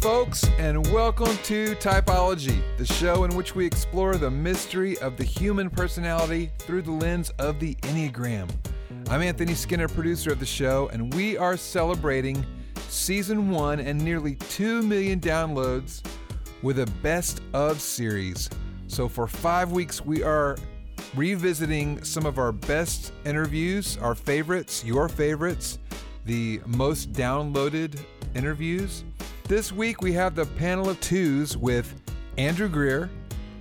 folks, and welcome to Typology, the show in which we explore the mystery of the human personality through the lens of the Enneagram. I'm Anthony Skinner, producer of the show, and we are celebrating season one and nearly 2 million downloads with a best of series. So, for five weeks, we are revisiting some of our best interviews, our favorites, your favorites, the most downloaded interviews. This week we have the panel of twos with Andrew Greer,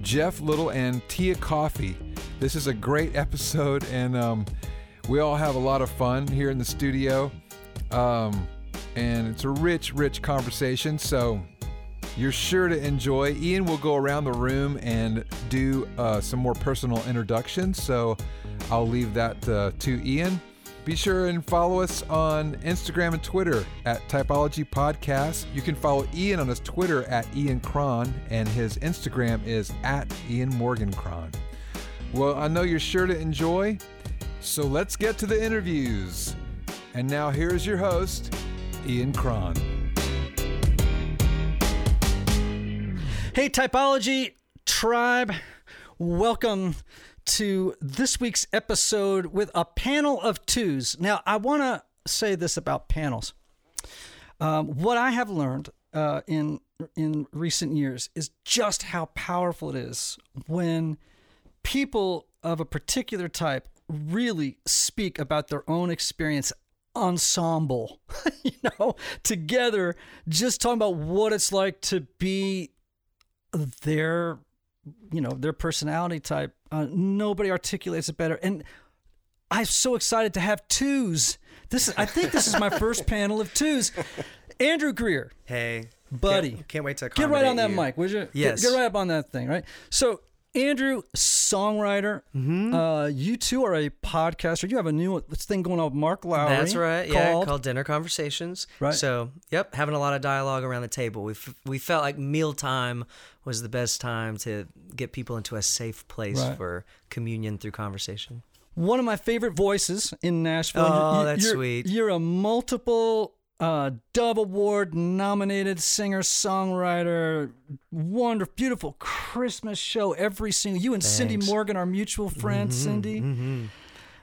Geoff Little, and Tia Coffey. This is a great episode, and um, we all have a lot of fun here in the studio. Um, and it's a rich, rich conversation. So you're sure to enjoy. Ian will go around the room and do uh, some more personal introductions. So I'll leave that uh, to Ian. Be sure and follow us on Instagram and Twitter at Typology Podcast. You can follow Ian on his Twitter at Ian Cron, and his Instagram is at Ian Morgan Cron. Well, I know you're sure to enjoy, so let's get to the interviews. And now here's your host, Ian Cron. Hey, Typology Tribe, welcome to this week's episode with a panel of twos. Now, I want to say this about panels. Um, what I have learned uh, in in recent years is just how powerful it is when people of a particular type really speak about their own experience ensemble you know together just talking about what it's like to be their you know their personality type uh, nobody articulates it better. And i'm so excited to have twos. This is i think this is my first panel of twos. Andrew greer. Hey, buddy. Can't, can't wait to get right on that you. mic would you? Get- Yes. get, right up on that thing right? So andrew songwriter Mm-hmm. uh, you two are a podcaster you have a new thing going on with mark lowry That's right. Yeah, called, called dinner conversations. Right. So, yep, having a lot of dialogue around the table. We f- we felt like mealtime was the best time to get people into a safe place Right. for communion through conversation. one of my favorite voices in Nashville. Oh, You- that's you're- sweet. You're a multiple uh, Dove Award nominated singer songwriter. Wonderful, beautiful Christmas show every single. You and Cindy Thanks. Mm-hmm, Morgan, our mutual friend, Cindy.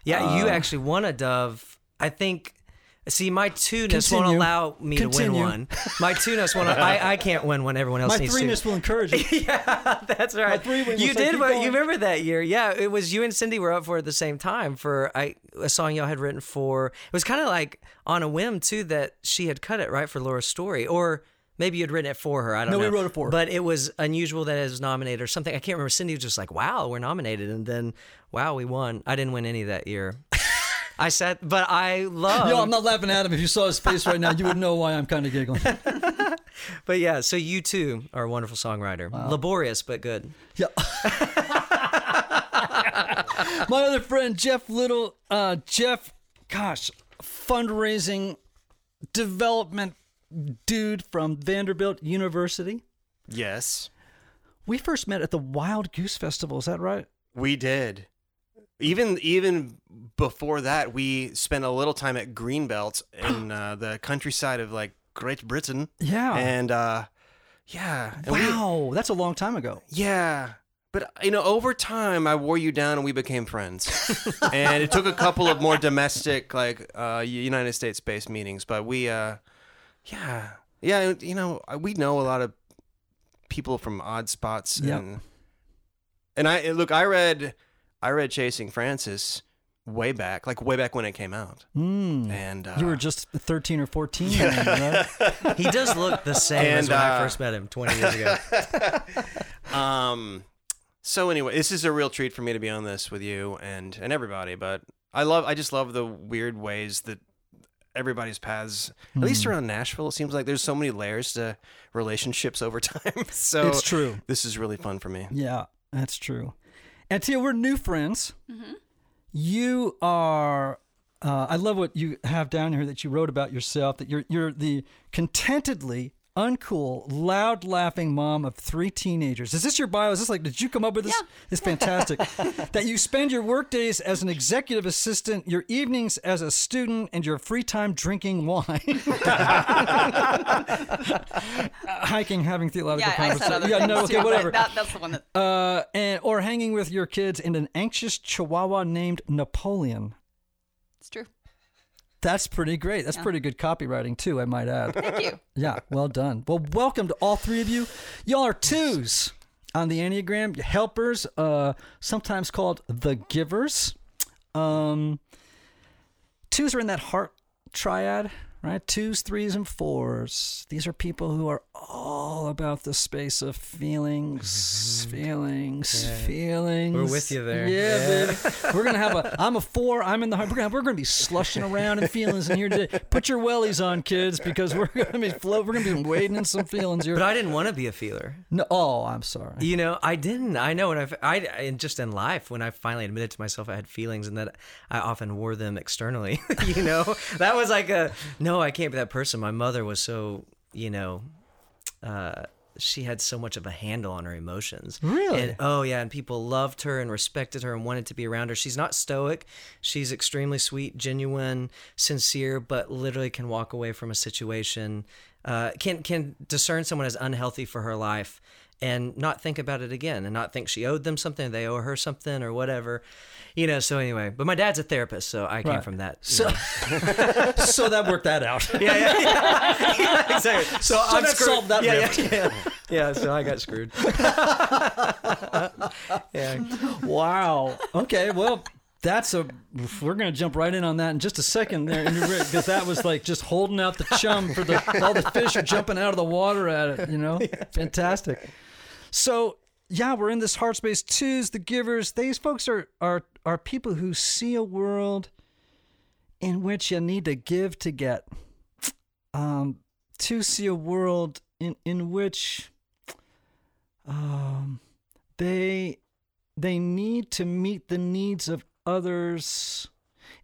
Yeah, you Uh, actually won a dove. I think. See, my two-ness won't allow me to win one. My two-ness won't. I, I can't win one. Everyone else My needs threeness to. will encourage you. yeah, that's right. My three you did. "Keep What, you remember that year? Yeah, it was you and Cindy were up for it at the same time for I, a song y'all had written for. It was kind of like on a whim too that she had cut it right for Laura's story, or maybe you had written it for her. I don't No, know. we wrote it for her. But it was unusual that it was nominated or something. I can't remember. Cindy was just like, "Wow, we're nominated," and then, "Wow, we won." I didn't win any that year. I said, but I love. Yo, I'm not laughing at him. If you saw his face right now, you would know why I'm kind of giggling. But yeah, so you too are a wonderful songwriter. Laborious but good. Yeah. My other friend Geoff Little, uh, Geoff, gosh, fundraising development dude from Vanderbilt University. Yes, We first met at the Wild Goose Festival. Is that right? we did. Even even before that, we spent a little time at Greenbelt in uh, the countryside of like Great Britain. Yeah. And uh, yeah, and we- wow, that's a long time ago. yeah. But you know, over time, I wore you down, and we became friends. and it took a couple of more domestic, like uh, United States-based meetings. But we, uh, yeah, yeah, you know, we know a lot of people from odd spots, Yep. and and I look, I read, I read Chasing Francis way back, like way back when it came out, Mm. and uh, You were just 13 or 14 then, right? He does look the same as And, when I uh, first met him 20 years ago. Um. So anyway, this is a real treat for me to be on this with you and and everybody. But I love, I just love the weird ways that everybody's paths, at least around Nashville, it seems like there's so many layers to relationships over time. so It's true. This is really fun for me. Yeah, that's true. And Tia, we're new friends. You are. Uh, I love what you have down here that you wrote about yourself. That you're you're the contentedly uncool, loud laughing mom of three teenagers. Is this your bio? Is this like, did you come up with this? Yeah. It's fantastic. that you spend your work days as an executive assistant, your evenings as a student, and your free time drinking wine. Hiking, having theological Yeah, conversations. Yeah, no, okay, whatever. That, that's the one that. Uh, and or hanging with your kids and an anxious chihuahua named Napoleon. That's pretty great. That's Yeah. pretty good copywriting too, I might add. Thank you. yeah, well done. Well, welcome to all three of you. Y'all are twos on the Enneagram, helpers, uh, sometimes called the givers. Um, twos are in that heart triad, right? Twos, threes, and fours. These are people who are all about the space of feelings, mm-hmm. feelings, feelings. We're with you there. Yeah, Yeah. baby. We're gonna have a. I'm a four. I'm in the heart. We're gonna we're gonna be slushing around in feelings in here today. Put your wellies on, kids, because we're gonna be float. We're gonna be wading in some feelings here. But I didn't want to be a feeler. no, oh, I'm sorry. You know, I didn't. I know And I've, I, and just in life, when I finally admitted to myself I had feelings and that I often wore them externally, you know, that was like a, no, I can't be that person. My mother was so, you know, uh, she had so much of a handle on her emotions. Really? And, oh yeah, and people loved her and respected her and wanted to be around her. She's not stoic. She's extremely sweet, genuine, sincere, but literally can walk away from a situation, uh, can can discern someone as unhealthy for her life and not think about it again and not think she owed them something, they owe her something or whatever. You know, so anyway, but my dad's a therapist, so I came Right. from that. So, so that worked that out. yeah, yeah, yeah. yeah, exactly. So, I'm that screwed. solved that yeah, yeah, yeah, yeah. So I got screwed. yeah. Wow. Okay. Well, that's a. We're gonna jump right in on that in just a second there, because that was like just holding out the chum for the all the fish are jumping out of the water at it. You know, fantastic. So yeah, we're in this heart space. Twos, the givers. These folks are are are people who see a world in which you need to give to get. Um, to see a world in in which um they they need to meet the needs of others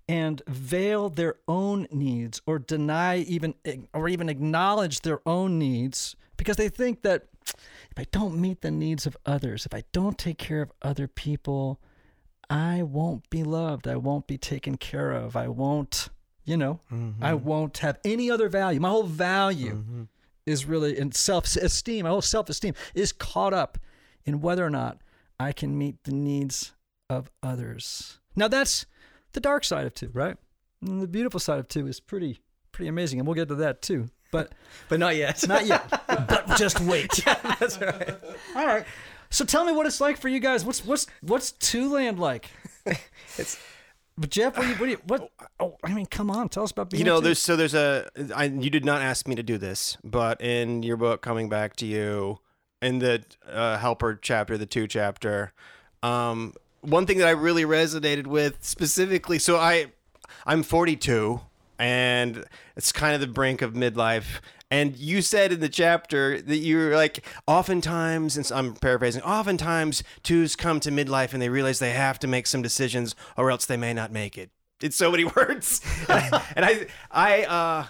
and veil their own needs or deny even or even acknowledge their own needs because they think that if I don't meet the needs of others, if I don't take care of other people, I won't be loved. I won't be taken care of. I won't, you know, mm-hmm. I won't have any other value. My whole value mm-hmm. is really in self esteem. My whole self esteem is caught up in whether or not I can meet the needs of others. Now that's the dark side of two, right? And the beautiful side of two is pretty pretty amazing, and we'll get to that too. But But not yet. not yet. but just wait. That's right. All right. So tell me what it's like for you guys. What's what's what's two land like? It's But Geoff, what do you, what, do you, what oh, I mean, come on, tell us about being You know, there's so there's a. I, you did not ask me to do this, but in your book, coming back to you, in the uh, helper chapter, the two chapter, um, one thing that I really resonated with specifically. So I, I'm 42, and it's kind of the brink of midlife. And you said in the chapter that you're like, oftentimes, and I'm paraphrasing, oftentimes twos come to midlife and they realize they have to make some decisions or else they may not make it. It's so many words. and I, I, uh,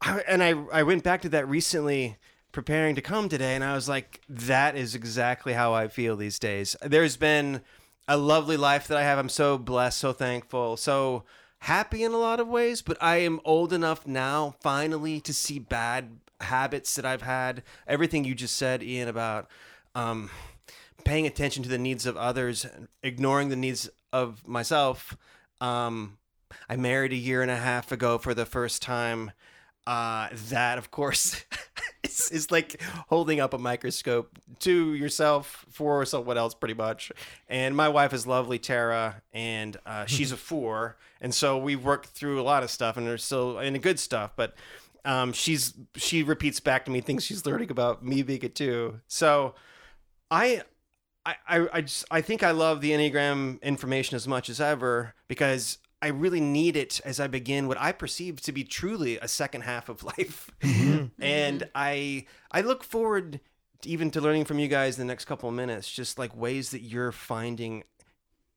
I, and I, I went back to that recently preparing to come today and I was like, that is exactly how I feel these days. There's been a lovely life that I have. I'm so blessed, so thankful, so happy in a lot of ways, but I am old enough now finally to see bad habits that I've had. Everything you just said, Ian, about um, paying attention to the needs of others, ignoring the needs of myself. Um, I married a year and a half ago for the first time. Uh, that, of course, is, is like holding up a microscope to yourself for someone else, pretty much. And my wife is lovely, Tara, and uh, she's a four, and so we've worked through a lot of stuff, and there's still and good stuff, but um, she's she repeats back to me things she's learning about me being a two. So I I, I, I just I think I love the Enneagram information as much as ever because I really need it as I begin what I perceive to be truly a second half of life. and I I look forward to even to learning from you guys in the next couple of minutes, just like ways that you're finding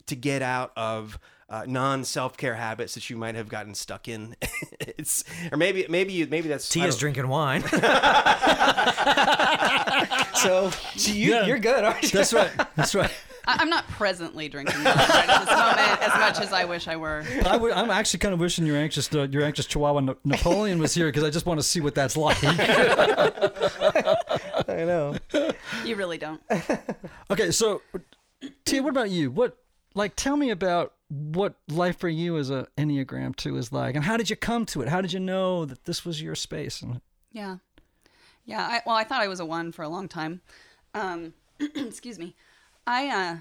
to get out of uh, non self care habits that you might have gotten stuck in. it's or maybe maybe you maybe that's I Tia's don't- drinking wine. so you, Yeah. you're good, aren't you? That's right. That's right. I, I'm not presently drinking wine right at this moment as much as I wish I were. I w- I'm actually kind of wishing your anxious uh, your anxious Chihuahua Na- Napoleon was here because I just want to see what that's like. I know. You really don't. okay, so Tia, what about you? What like tell me about what life for you as a Enneagram two is like, and how did you come to it? How did you know that this was your space? And Yeah. Yeah. I, well, I thought I was a one for a long time. Um, excuse me. I, uh,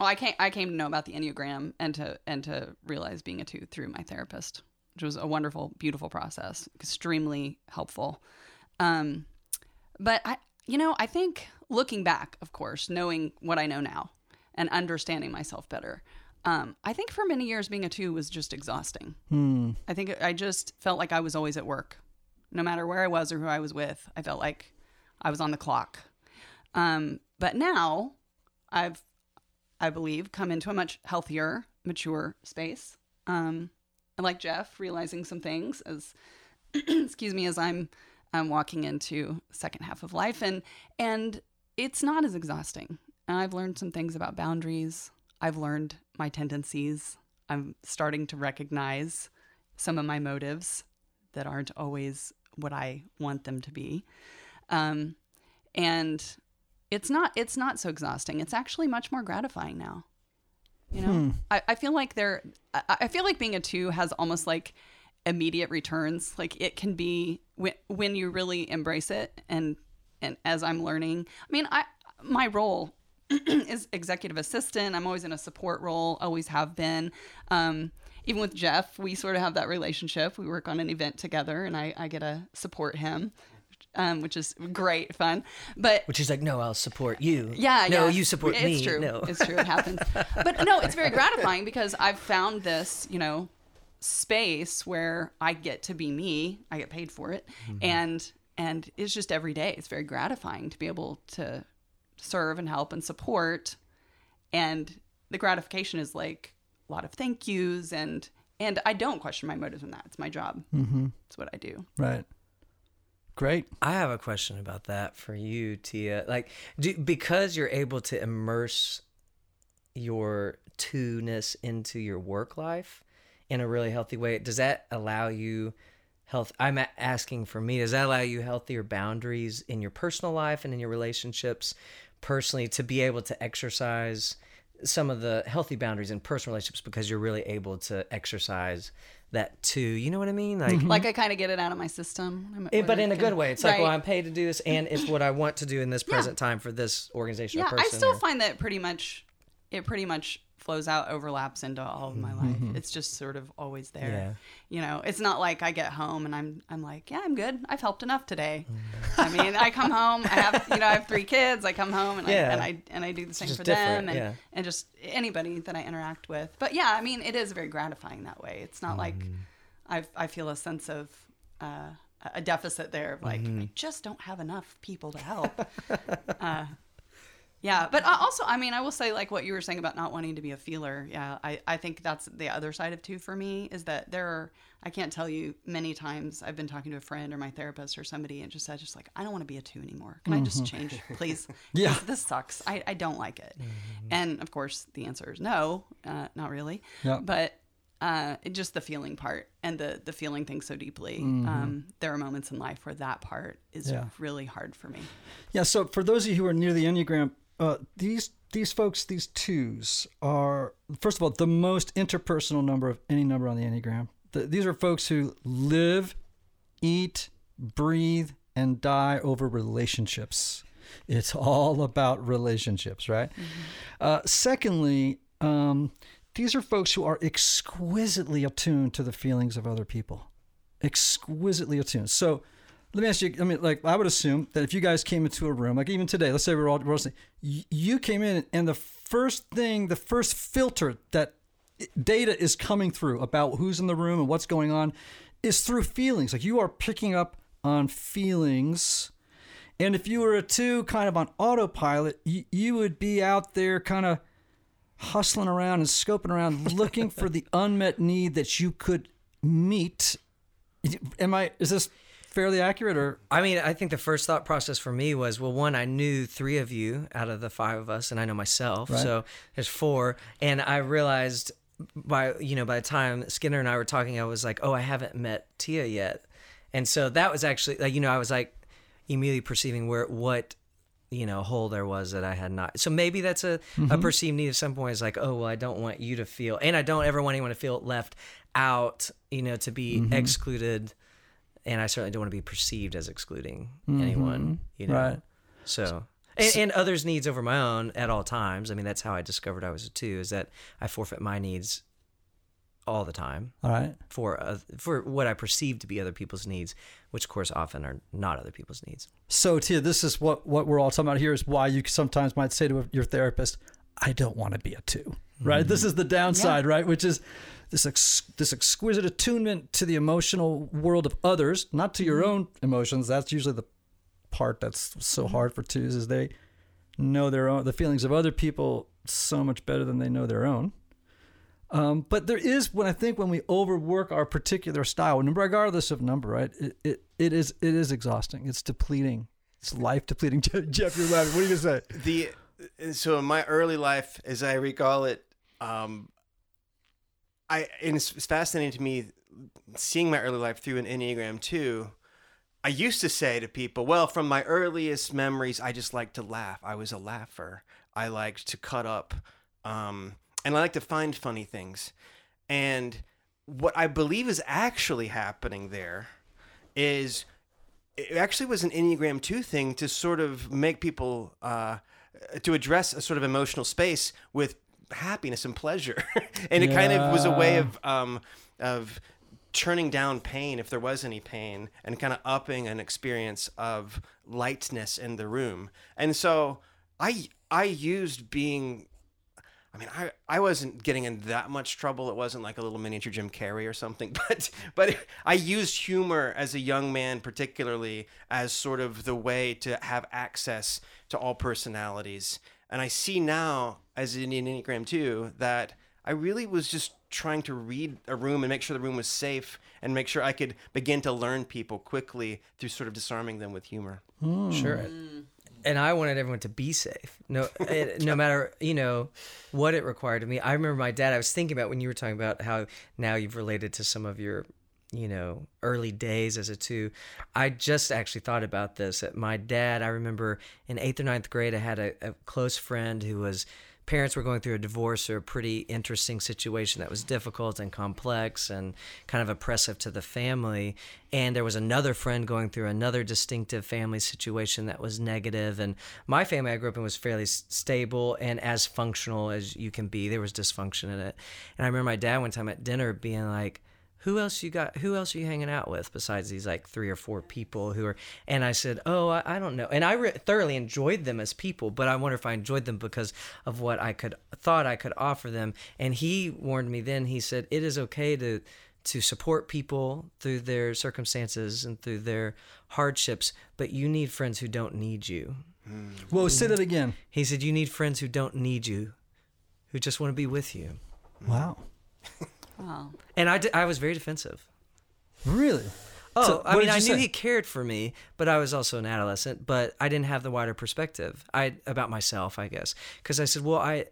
well, I came, I came to know about the Enneagram and to, and to realize being a two through my therapist, which was a wonderful, beautiful process, extremely helpful. Um, but I, you know, I think looking back, of course, knowing what I know now and understanding myself better, um, I think for many years being a two was just exhausting. I think I just felt like I was always at work, no matter where I was or who I was with. I felt like I was on the clock. Um, but now, I've, I believe, come into a much healthier, mature space. Um, and like Geoff, realizing some things as, excuse me, as I'm, I'm walking into second half of life, and and it's not as exhausting. And I've learned some things about boundaries. I've learned my tendencies. I'm starting to recognize some of my motives that aren't always what I want them to be. Um, and it's not it's not so exhausting. It's actually much more gratifying now. You know, I, I feel like there I, I feel like being a two has almost like immediate returns. Like it can be when when you really embrace it and and as I'm learning. I mean, I my role is executive assistant. I'm always in a support role, always have been. Um, even with Geoff, we sort of have that relationship. We work on an event together, and I, I get to support him, um, which is great fun. But Which is like, no, I'll support you. yeah, No, yeah. you support it's me. It's true. No. It's true. It happens. but no, it's very gratifying because I've found this, you know, space where I get to be me. I get paid for it, Mm-hmm. and and it's just every day. It's very gratifying to be able to serve and help and support, and the gratification is like a lot of thank yous and and I don't question my motives in that. It's my job. Mm-hmm. It's what I do. right, great. I have a question about that for you, Tia. Like, do, because you're able to immerse your two-ness into your work life in a really healthy way, does that allow you health? I'm asking for me, does that allow you healthier boundaries in your personal life and in your relationships personally to be able to exercise some of the healthy boundaries in personal relationships because you're really able to exercise that too? You know what I mean? Like, mm-hmm. Like I kind of get it out of my system. when I'm at it, but in a good way. It's like, well, I'm paid to do this, and it's what I want to do in this present time for this organization or yeah, person. I still or- find that pretty much it pretty much flows out, overlaps into all of my life. It's just sort of always there. Mm-hmm. Yeah. You know, it's not like I get home and I'm I'm like, yeah, I'm good. I've helped enough today. Mm-hmm. I mean, I come home, I have you know, I have three kids. I come home and Yeah. I and I and I do the same for them and yeah. and just anybody that I interact with. But yeah, I mean, it is very gratifying that way. It's not like Mm-hmm. I I feel a sense of uh, a deficit there of like Mm-hmm. I just don't have enough people to help. uh, yeah, but also, I mean, I will say like what you were saying about not wanting to be a feeler. Yeah, I, I think that's the other side of two for me is that there are I can't tell you many times I've been talking to a friend or my therapist or somebody and just said just like I don't want to be a two anymore. Can I just change, please? Yeah. this, sucks. I, I don't like it. And of course, the answer is no, uh, not really. Yeah. But uh, just the feeling part and the the feeling things so deeply. Um, there are moments in life where that part is Yeah. really hard for me. Yeah. So for those of you who are near the Enneagram, uh, these these folks, these twos, are first of all the most interpersonal number of any number on the Enneagram. The, these are folks who live, eat, breathe, and die over relationships. It's all about relationships, right? Uh, secondly, um, these are folks who are exquisitely attuned to the feelings of other people. Exquisitely attuned. So let me ask you. I mean, like I would assume that if you guys came into a room, like even today, let's say we're all, we're all saying, you came in, and the first thing, the first filter that data is coming through about who's in the room and what's going on is through feelings. Like you are picking up on feelings. And if you were a two kind of on autopilot, you, you would be out there kind of hustling around and scoping around, looking for the unmet need that you could meet. Am I? Is this fairly accurate or? I mean, I think the first thought process for me was, well, one, I knew three of you out of the five of us, and I know myself, Right. so there's four. And I realized by you know by the time Skinner and I were talking, I was like, oh, I haven't met Tia yet, and so that was actually like you know I was like immediately perceiving where what you know hole there was that I had not. So maybe that's a, a mm-hmm. perceived need at some point. Is like, oh well, I don't want you to feel, and I don't ever want anyone to feel left out. You know, to be mm-hmm. excluded, and I certainly don't want to be perceived as excluding anyone. You know, Right. so. And, and others' needs over my own at all times. I mean, that's how I discovered I was a two. Is that I forfeit my needs all the time All right. for uh, for what I perceive to be other people's needs, which of course often are not other people's needs. So Tia, this is what what we're all talking about here is why you sometimes might say to your therapist, "I don't want to be a 2. Right? This is the downside, right? Which is this ex- this exquisite attunement to the emotional world of others, not to your own emotions. That's usually the part that's so hard for twos is they know their own the feelings of other people so much better than they know their own. Um, but there is when I think when we overwork our particular style, regardless of number, right? It, it, it is it is exhausting. It's depleting. It's life depleting. Geoff, you're laughing. What are you gonna say? the so in my early life, as I recall it, um, I and it's, fascinating to me seeing my early life through an enneagram two. I used to say to people, well, from my earliest memories, I just liked to laugh. I was a laugher. I liked to cut up, um, and I like to find funny things. And what I believe is actually happening there is it actually was an Enneagram 2 thing to sort of make people, uh, to address a sort of emotional space with happiness and pleasure. and it kind of was a way of, um, of turning down pain if there was any pain and kind of upping an experience of lightness in the room. And so I, I used being I mean, I, I wasn't getting in that much trouble. It wasn't like a little miniature Jim Carrey or something, but but I used humor as a young man, particularly as sort of the way to have access to all personalities. And I see now, as in an Enneagram 2, that I really was just trying to read a room and make sure the room was safe and make sure I could begin to learn people quickly through sort of disarming them with humor. Hmm. Sure. Hmm. And I wanted everyone to be safe. No, it, no matter you know what it required of me. I remember my dad. I was thinking about when you were talking about how now you've related to some of your you know early days as a two. I just actually thought about this. My dad. I remember in eighth or ninth grade, I had a, a close friend who was parents were going through a divorce or a pretty interesting situation that was difficult and complex and kind of oppressive to the family. And there was another friend going through another distinctive family situation that was negative. And my family I grew up in was fairly stable and as functional as you can be. There was dysfunction in it. And I remember my dad one time at dinner being like, who else you got who else are you hanging out with besides these like three or four people who are and i said oh i, I don't know. And i re- thoroughly enjoyed them as people but i wonder if i enjoyed them because of what i could thought i could offer them. And he warned me then he said it is okay to to support people through their circumstances and through their hardships but you need friends who don't need you. Hmm. Whoa, say that again. he said you need friends who don't need you who just want to be with you. Wow. Wow. and i, I was very defensive Really? Oh, So, I mean, I you knew he cared for me, but I was also an adolescent. But I didn't have the wider perspective. I about myself, I guess, because I said, well, I,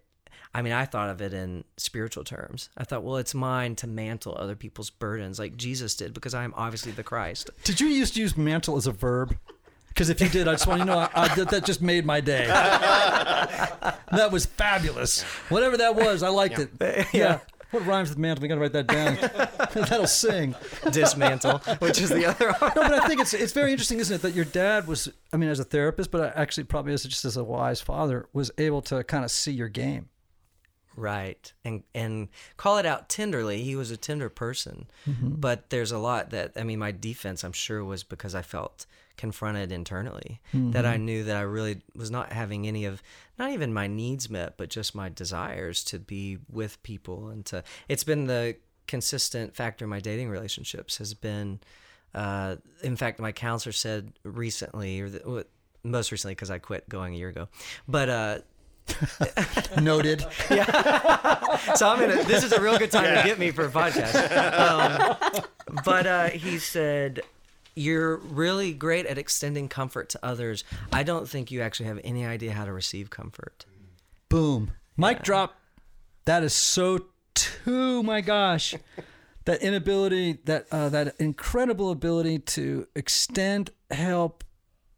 I mean, I thought of it in spiritual terms. I thought, well, it's mine to mantle other people's burdens, like Jesus did, because I am obviously the Christ. Did you used to use mantle as a verb? Because if you did, I just want you to know I, I, that, that just made my day. that was fabulous. Whatever that was, I liked it. Yeah. What rhymes with mantle? We got to write that down. That'll sing. Dismantle, which is the other. No, but I think it's it's very interesting, isn't it, that your dad was, I mean, as a therapist, but actually probably as just as a wise father, was able to kind of see your game. Right. And and call it out tenderly. He was a tender person. Mm-hmm. But there's a lot that I mean my defense I'm sure was because I felt confronted internally that I knew that I really was not having any of not even my needs met but just my desires to be with people and to it's been the consistent factor in my dating relationships has been uh, in fact my counselor said recently or the, most recently because I quit going a year ago but uh, Noted. Yeah. so I'm gonna. this is a real good time to get me for a podcast. Um, but uh, he said, You're really great at extending comfort to others. I don't think you actually have any idea how to receive comfort. Boom. Mic drop. That is so two. My gosh, that inability, that uh, that incredible ability to extend help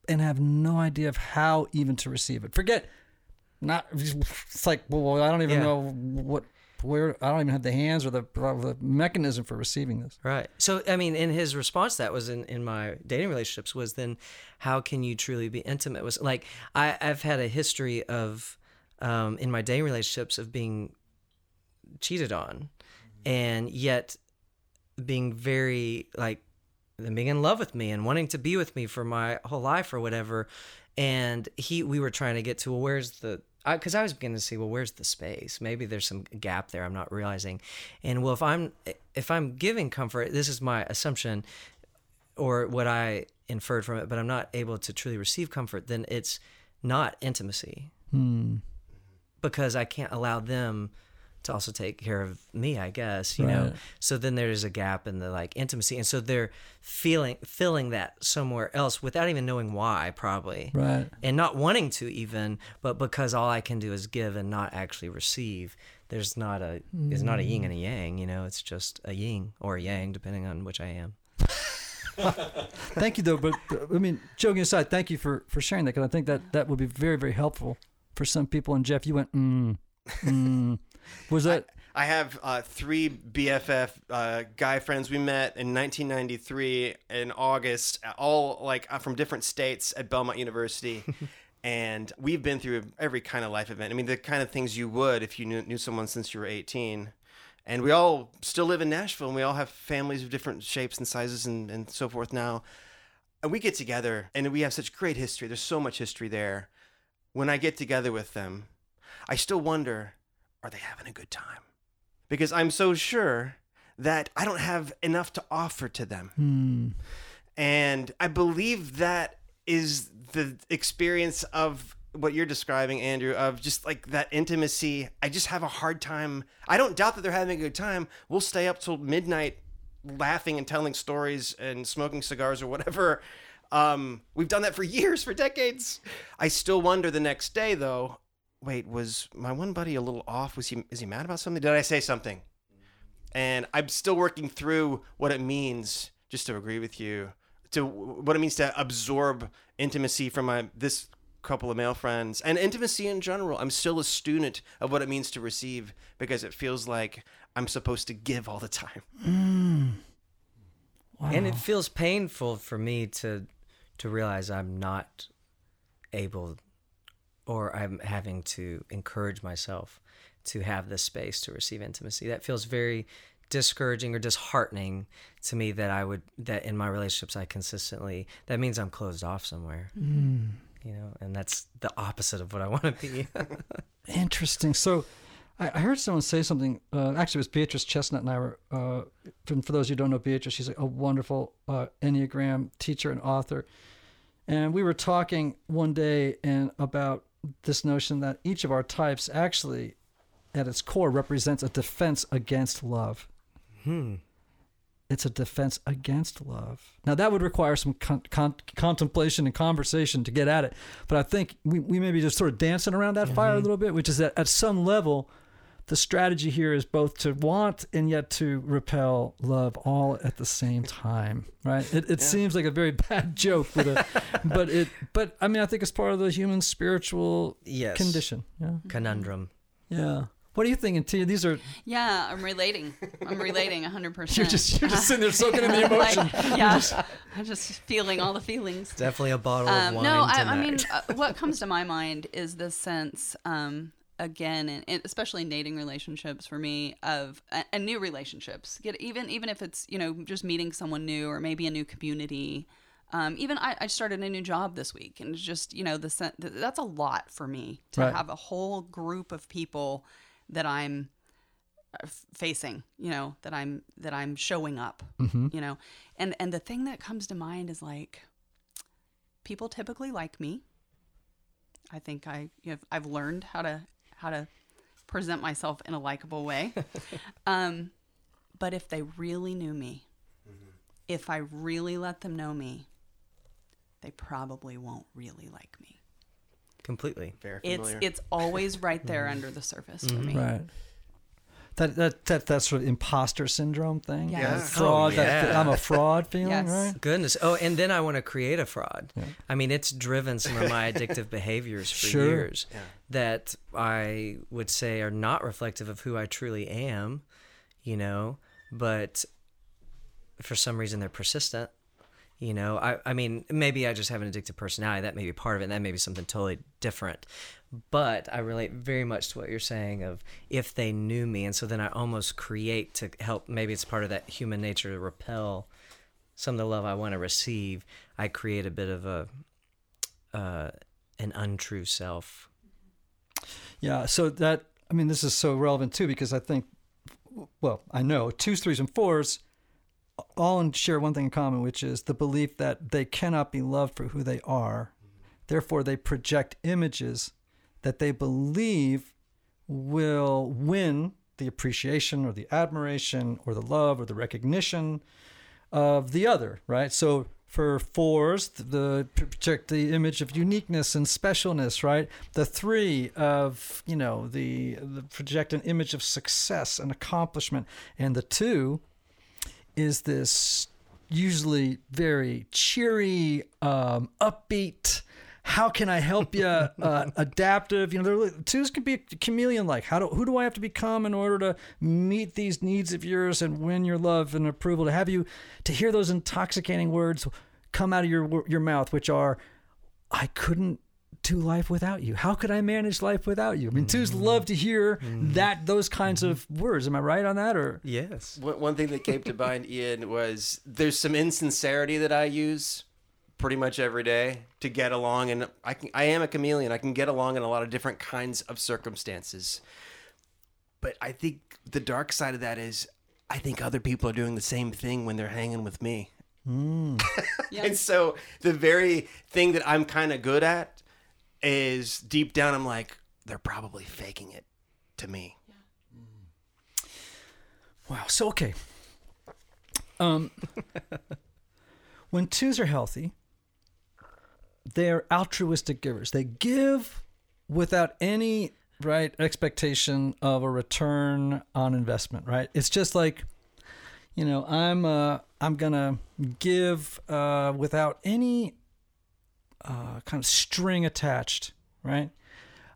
and have no idea of how even to receive it. Forget not. It's like well, I don't even Yeah. know what where. I don't even have the hands or the, or the mechanism for receiving this. Right. So, I mean, in his response, that was in, in my dating relationships was then, how can you truly be intimate? Was like I I've had a history of, um, in my dating relationships of being cheated on, and yet being very like them being in love with me and wanting to be with me for my whole life or whatever. And he, we were trying to get to well, where's the because I, was beginning to see well where's the space? Maybe there's some gap there i'm not realizing. And well if i'm if i'm giving comfort this is my assumption or what i inferred from it but i'm not able to truly receive comfort then it's not intimacy. Hmm. Because i can't allow them to also take care of me i guess you know so then there's a gap in the like intimacy and so they're feeling filling that somewhere else without even knowing why probably Right. and not wanting to even but because all i can do is give and not actually receive there's not a there's not a yin and a yang you know it's just a yin or a yang depending on which i am Thank you, though. But, but, I mean, joking aside, thank you for for sharing that because I think that that would be very very helpful for some people. And Geoff, you went, mm, mm. Was that? I have uh, three BFF uh, guy friends we met in 1993 in August, all like uh, from different states at Belmont University. and we've been through every kind of life event. I mean, the kind of things you would if you knew, knew someone since you were 18. And we all still live in Nashville and we all have families of different shapes and sizes and, and so forth now. And we get together and we have such great history. There's so much history there. When I get together with them, I still wonder are they having a good time? Because I'm so sure that I don't have enough to offer to them. And I believe that is the experience of what you're describing, Andrew, of just like that intimacy. I just have a hard time. I don't doubt that they're having a good time. We'll stay up till midnight laughing and telling stories and smoking cigars or whatever. Um, we've done that for years, for decades. I still wonder the next day, though. Wait, was my one buddy a little off? Was he? Is he mad about something? Did I say something? And I'm still working through what it means. Just to agree with you, to what it means to absorb intimacy from my this couple of male friends and intimacy in general. I'm still a student of what it means to receive because it feels like I'm supposed to give all the time. Wow. and it feels painful for me to to realize i'm not able or i'm having to encourage myself to have the space to receive intimacy that feels very discouraging or disheartening to me that i would that in my relationships i consistently that means i'm closed off somewhere you know and that's the opposite of what i want to be Interesting. So, I, heard someone say something. Uh, actually, it was Beatrice Chestnut and I were. Uh, and for those who don't know Beatrice, she's a wonderful uh, Enneagram teacher and author. And we were talking one day and about this notion that each of our types actually, at its core, represents a defense against love. hmm It's a defense against love. Now, that would require some con- con- contemplation and conversation to get at it. But I think we, we may be just sort of dancing around that fire a little bit, which is that at some level, the strategy here is both to want and yet to repel love all at the same time, right? It, it seems like a very bad joke, but, a, but it, but I mean, I think it's part of the human spiritual yes condition. Yeah. conundrum Yeah. What are you thinking, Tia? These are, Yeah, I'm relating. I'm relating 100%. you're just, you're just sitting there soaking in the emotion. Like, yeah, I'm just feeling all the feelings. definitely a bottle of Um, wine no, I, I mean, uh, what comes to my mind is this sense, um, again, and especially in dating relationships for me, of and new relationships. Get even even if it's you know just meeting someone new or maybe a new community. Um, even I, I started a new job this week, and it's just you know the that's a lot for me to Right. have a whole group of people that I'm uh, facing you know that i'm that i'm showing up you know and and the thing that comes to mind is like people typically like me I think I you know, I've learned how to how to present myself in a likable way. um, but if they really knew me, if I really let them know me, they probably won't really like me. Completely. Very It's familiar. it's always right there under the surface for me. Right. That, that that that sort of imposter syndrome thing. Yes. Yeah. Oh, fraud. Oh, that yeah. I'm a fraud feeling, Yes. right? Goodness. Oh, and then I want to create a fraud. I mean, it's driven some of my addictive behaviors for Sure. years that I would say are not reflective of who I truly am, you know, but for some reason they're persistent. You know, I, I mean, maybe I just have an addictive personality. That may be part of it. And that may be something totally different. But I relate very much to what you're saying of if they knew me. And so then I almost create to help. Maybe it's part of that human nature to repel some of the love I want to receive. I create a bit of a uh, an untrue self. Yeah. So that I mean, this is so relevant too because I think, well, I know twos, threes, and fours all share one thing in common, which is the belief that they cannot be loved for who they are. Therefore, they project images that they believe will win the appreciation or the admiration or the love or the recognition of the other, right? So for fours, the project the image of uniqueness and specialness, right? The three of you know the, the project an image of success and accomplishment, and the two is this usually very cheery, um, upbeat. How can I help you? Uh, adaptive. You know, they're, twos can be chameleon like. How do who do I have to become in order to meet these needs of yours and win your love and approval? To have you to hear those intoxicating words come out of your your mouth, which are, I couldn't do life without you. How could I manage life without you? I mean, twos mm-hmm. love to hear mm-hmm. that those kinds of mm-hmm. words. Am I right on that? Or Yes. One, one thing that came to mind, Ian, was there's some insincerity that I use pretty much every day to get along, and I can, I am a chameleon. I can get along in a lot of different kinds of circumstances. But I think the dark side of that is I think other people are doing the same thing when they're hanging with me. and so the very thing that I'm kind of good at is deep down, I'm like, they're probably faking it to me. Wow. So okay. Um, when twos are healthy, they're altruistic givers. They give without any right expectation of a return on investment. Right. It's just like, you know, I'm uh, I'm gonna give uh, without any uh, kind of string attached. Right.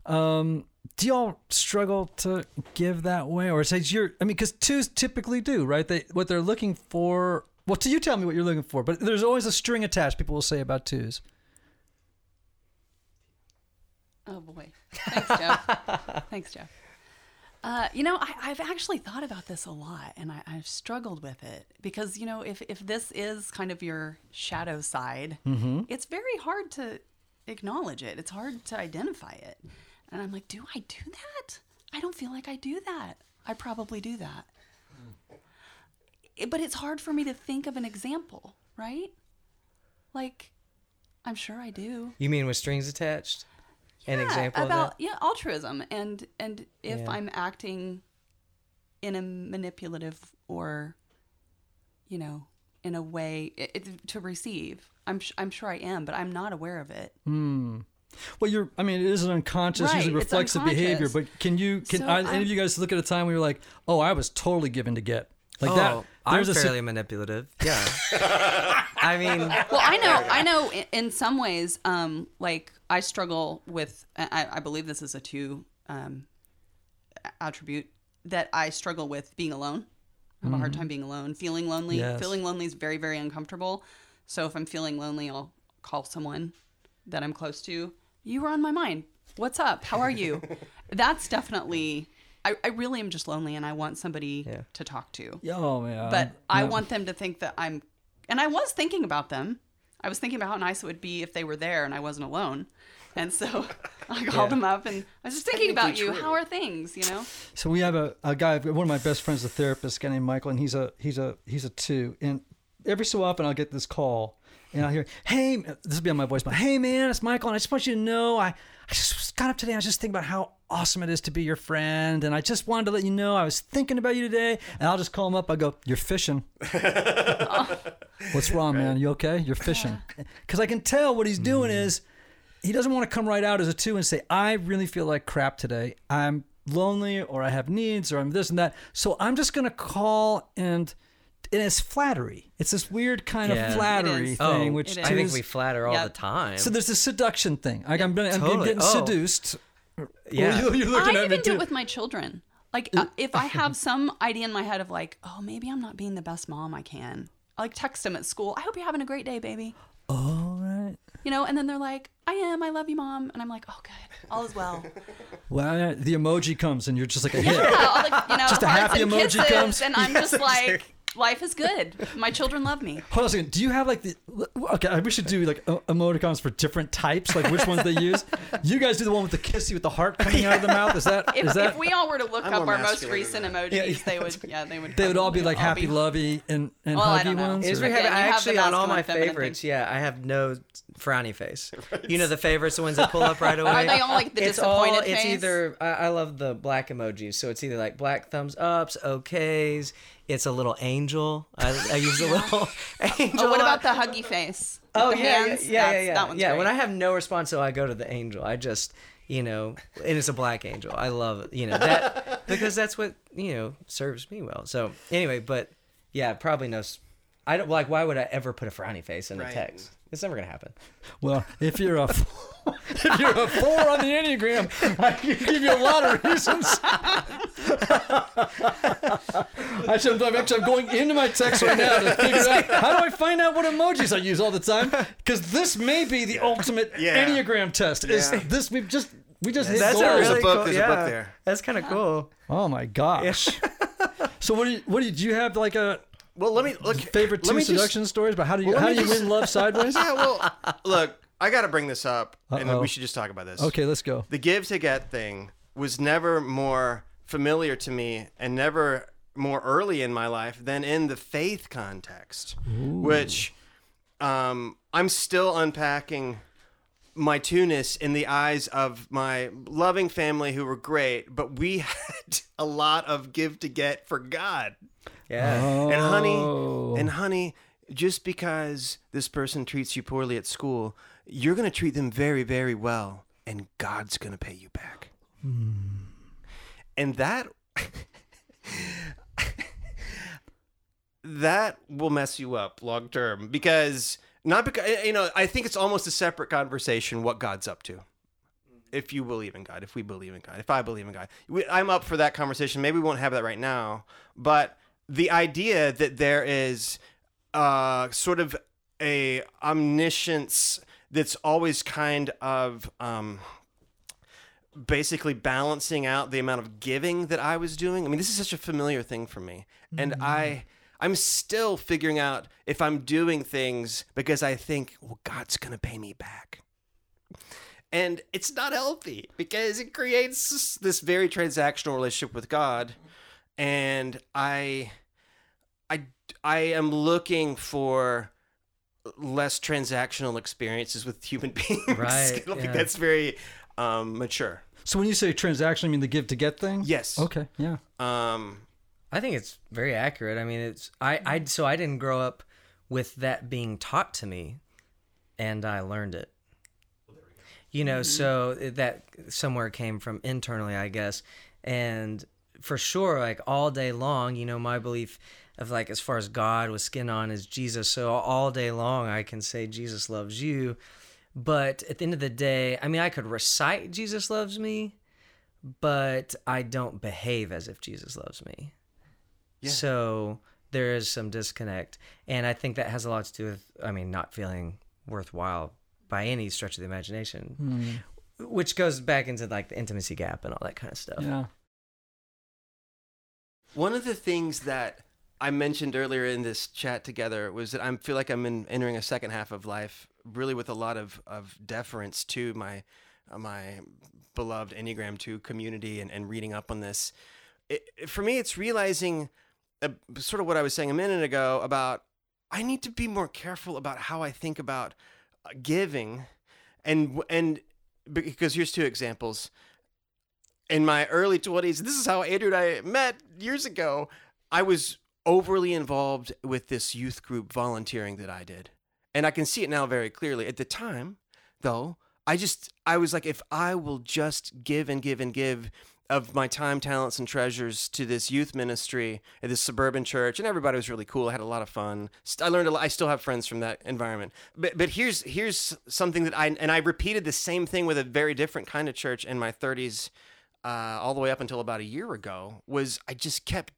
Um, do y'all struggle to give that way, or say you're? I mean, because twos typically do, right? They what they're looking for. Well, to you tell me what you're looking for, but there's always a string attached. People will say about twos. Oh boy. Thanks, Geoff. Thanks, Geoff. Uh, you know, I, I've actually thought about this a lot, and I, I've struggled with it because you know, if if this is kind of your shadow side, it's very hard to acknowledge it. It's hard to identify it, and I'm like, do I do that? I don't feel like I do that. I probably do that, It- but it's hard for me to think of an example, right? Like, I'm sure I do. You mean with strings attached? An Yeah, example about of that? yeah altruism and and if Yeah. i'm acting in a manipulative or you know in a way it, it- to receive i'm sh- i'm sure i am but i'm not aware of it Hmm. Well, you're. I mean, it is an unconscious, Right, usually it's reflexive behavior. But can you? Can So I, any of you guys look at a time where you're like, oh, I was totally given to get like that? oh, I'm There's a si- fairly manipulative. Yeah. I mean, well i know i know in, in some ways um like i struggle with i, I believe this is a two um attribute that i struggle with being alone. I have a hard time being alone. Feeling lonely Yes. feeling lonely is very very uncomfortable. So if i'm feeling lonely i'll call someone that i'm close to. You were on my mind. What's up? How are you? That's definitely I, I really am just lonely and i want somebody Yeah. to talk to. Oh man. but I want them to think that I'm, and I was thinking about them. I was thinking about how nice it would be if they were there and I wasn't alone. And so I called them up and I was just thinking about you. True. How are things? You know? So we have a, a guy, one of my best friends, a therapist, a guy named Michael, and he's a he's a he's a two. And every so often I'll get this call and I'll hear, "Hey, this will be on my voicemail. Hey, man, it's Michael, and I just want you to know I, I just got up today. I was just thinking about how awesome it is to be your friend, and I just wanted to let you know I was thinking about you today. And I'll just call him up. I go, "You're fishing." What's wrong, man? You okay? You're fishing. Because I can tell what he's doing mm-hmm. is he doesn't want to come right out as a two and say, I really feel like crap today. I'm lonely or I have needs or I'm this and that. So I'm just going to call and. And it's flattery. It's this weird kind Yeah. of flattery thing, Oh, which I think we flatter all Yeah. the time. so there's this seduction thing. Like I'm, gonna, I'm Totally. getting Oh. seduced. Yeah. Well, you're looking I at me even do it with my children. Like uh, if I have some idea in my head of like, oh, maybe I'm not being the best mom I can. I like text them at school. I hope you're having a great day, baby. All right. You know, and then they're like, I am. I love you, mom. And I'm like, oh, good. All is well. Well, the emoji comes and you're just like a hit. Yeah, I'll, like, you know, Just a happy and emoji kisses, comes. and I'm just like, life is good. My children love me. Hold on a second. Do you have like the? Okay, we should do like emoticons for different types, like which ones they use. You guys do the one with the kissy with the heart coming out of the mouth. Is that? If, is that? if we all were to look I'm up our most masculine recent than emojis, they would, yeah, they would. they would all be probably like happy, lovey, and and Well, I huggy don't know. ones. Is we have Again, you have actually on all my favorites. thing. Yeah, I have no frowny face. You know the favorites, the ones that pull up right away. Are they all like the it's all. disappointed It's face? either. I, I love the black emojis, so it's either like black thumbs ups, okays. It's a little angel. I, I use a little angel. Oh, what about the huggy face? Oh yeah, yeah, hands? yeah, yeah, That's- yeah. That one's yeah, great. when I have no response, so I go to the angel. I just, you know, and it's a black angel. I love it, you know, that because that's what you know serves me well. So anyway, but yeah, probably no. I don't like. Why would I ever put a frowny face in a Right. text? It's never gonna happen. Well, if you're a if you're a four on the enneagram, I can give you a lot of reasons. actually, I'm, actually, I'm going into my text right now to figure out how do I find out what emojis I use all the time because this may be the ultimate Yeah. enneagram test. Is Yeah. this we've just we just hit That's goals. a really book, cool, there's a yeah, book there. That's kind of cool. Oh my gosh. so what do you what do you, do you have like a Well, let me look. favorite two me just- seduction stories? But how do you Well, how do you just- win love sideways? yeah, well, look, I got to bring this up, and Uh-oh. we should just talk about this. Okay, let's go. The give to get thing was never more familiar to me and never more early in my life than in the faith context, which um, I'm still unpacking my two-ness in the eyes of my loving family who were great, but we had a lot of give to get for God. Yeah. And Oh. honey, and honey, just because this person treats you poorly at school, you're going to treat them very, very well, and God's going to pay you back. And that that will mess you up long term because not because eh, you know, I think it's almost a separate conversation what God's up to. If you believe in God, if we believe in God, if I believe in God, we, I'm up for that conversation. Maybe we won't have that right now, but the idea that there is uh, sort of a omniscience that's always kind of um, basically balancing out the amount of giving that I was doing. I mean, this is such a familiar thing for me, and I I'm still figuring out if I'm doing things because I think, well, God's gonna pay me back. And it's not healthy because it creates this very transactional relationship with God. And I I I am looking for less transactional experiences with human beings. Right, I don't yeah. think that's very um, mature. So when you say transaction, you mean the give to get thing? Yes. Okay. Yeah. Um, I think it's very accurate. I mean, it's I I so I didn't grow up with that being taught to me, and I learned it. You know, so that somewhere came from internally, I guess, and for sure, like all day long, you know, my belief of like as far as God with skin on is Jesus. So all day long, I can say Jesus loves you, but at the end of the day, I mean, I could recite Jesus loves me, but I don't behave as if Jesus loves me. yeah. So there is some disconnect. And I think that has a lot to do with, I mean, not feeling worthwhile by any stretch of the imagination, hmm. which goes back into like the intimacy gap and all that kind of stuff. Yeah. One of the things that I mentioned earlier in this chat together was that I feel like I'm in, entering a second half of life, really with a lot of, of deference to my uh, my beloved Enneagram 2 community and, and reading up on this. It- for me, it's realizing uh, sort of what I was saying a minute ago about I need to be more careful about how I think about uh, giving, and and because here's two examples. In my early twenties, this is how Andrew and I met years ago. I was overly involved with this youth group volunteering that I did, and I can see it now very clearly. At the time, though, I just I was like, if I will just give and give and give of my time, talents, and treasures to this youth ministry at this suburban church, and everybody was really cool. I had a lot of fun. I learned a lot. I still have friends from that environment. But but here's here's something that I and I repeated the same thing with a very different kind of church in my 30s, uh, all the way up until about a year ago. Was I just kept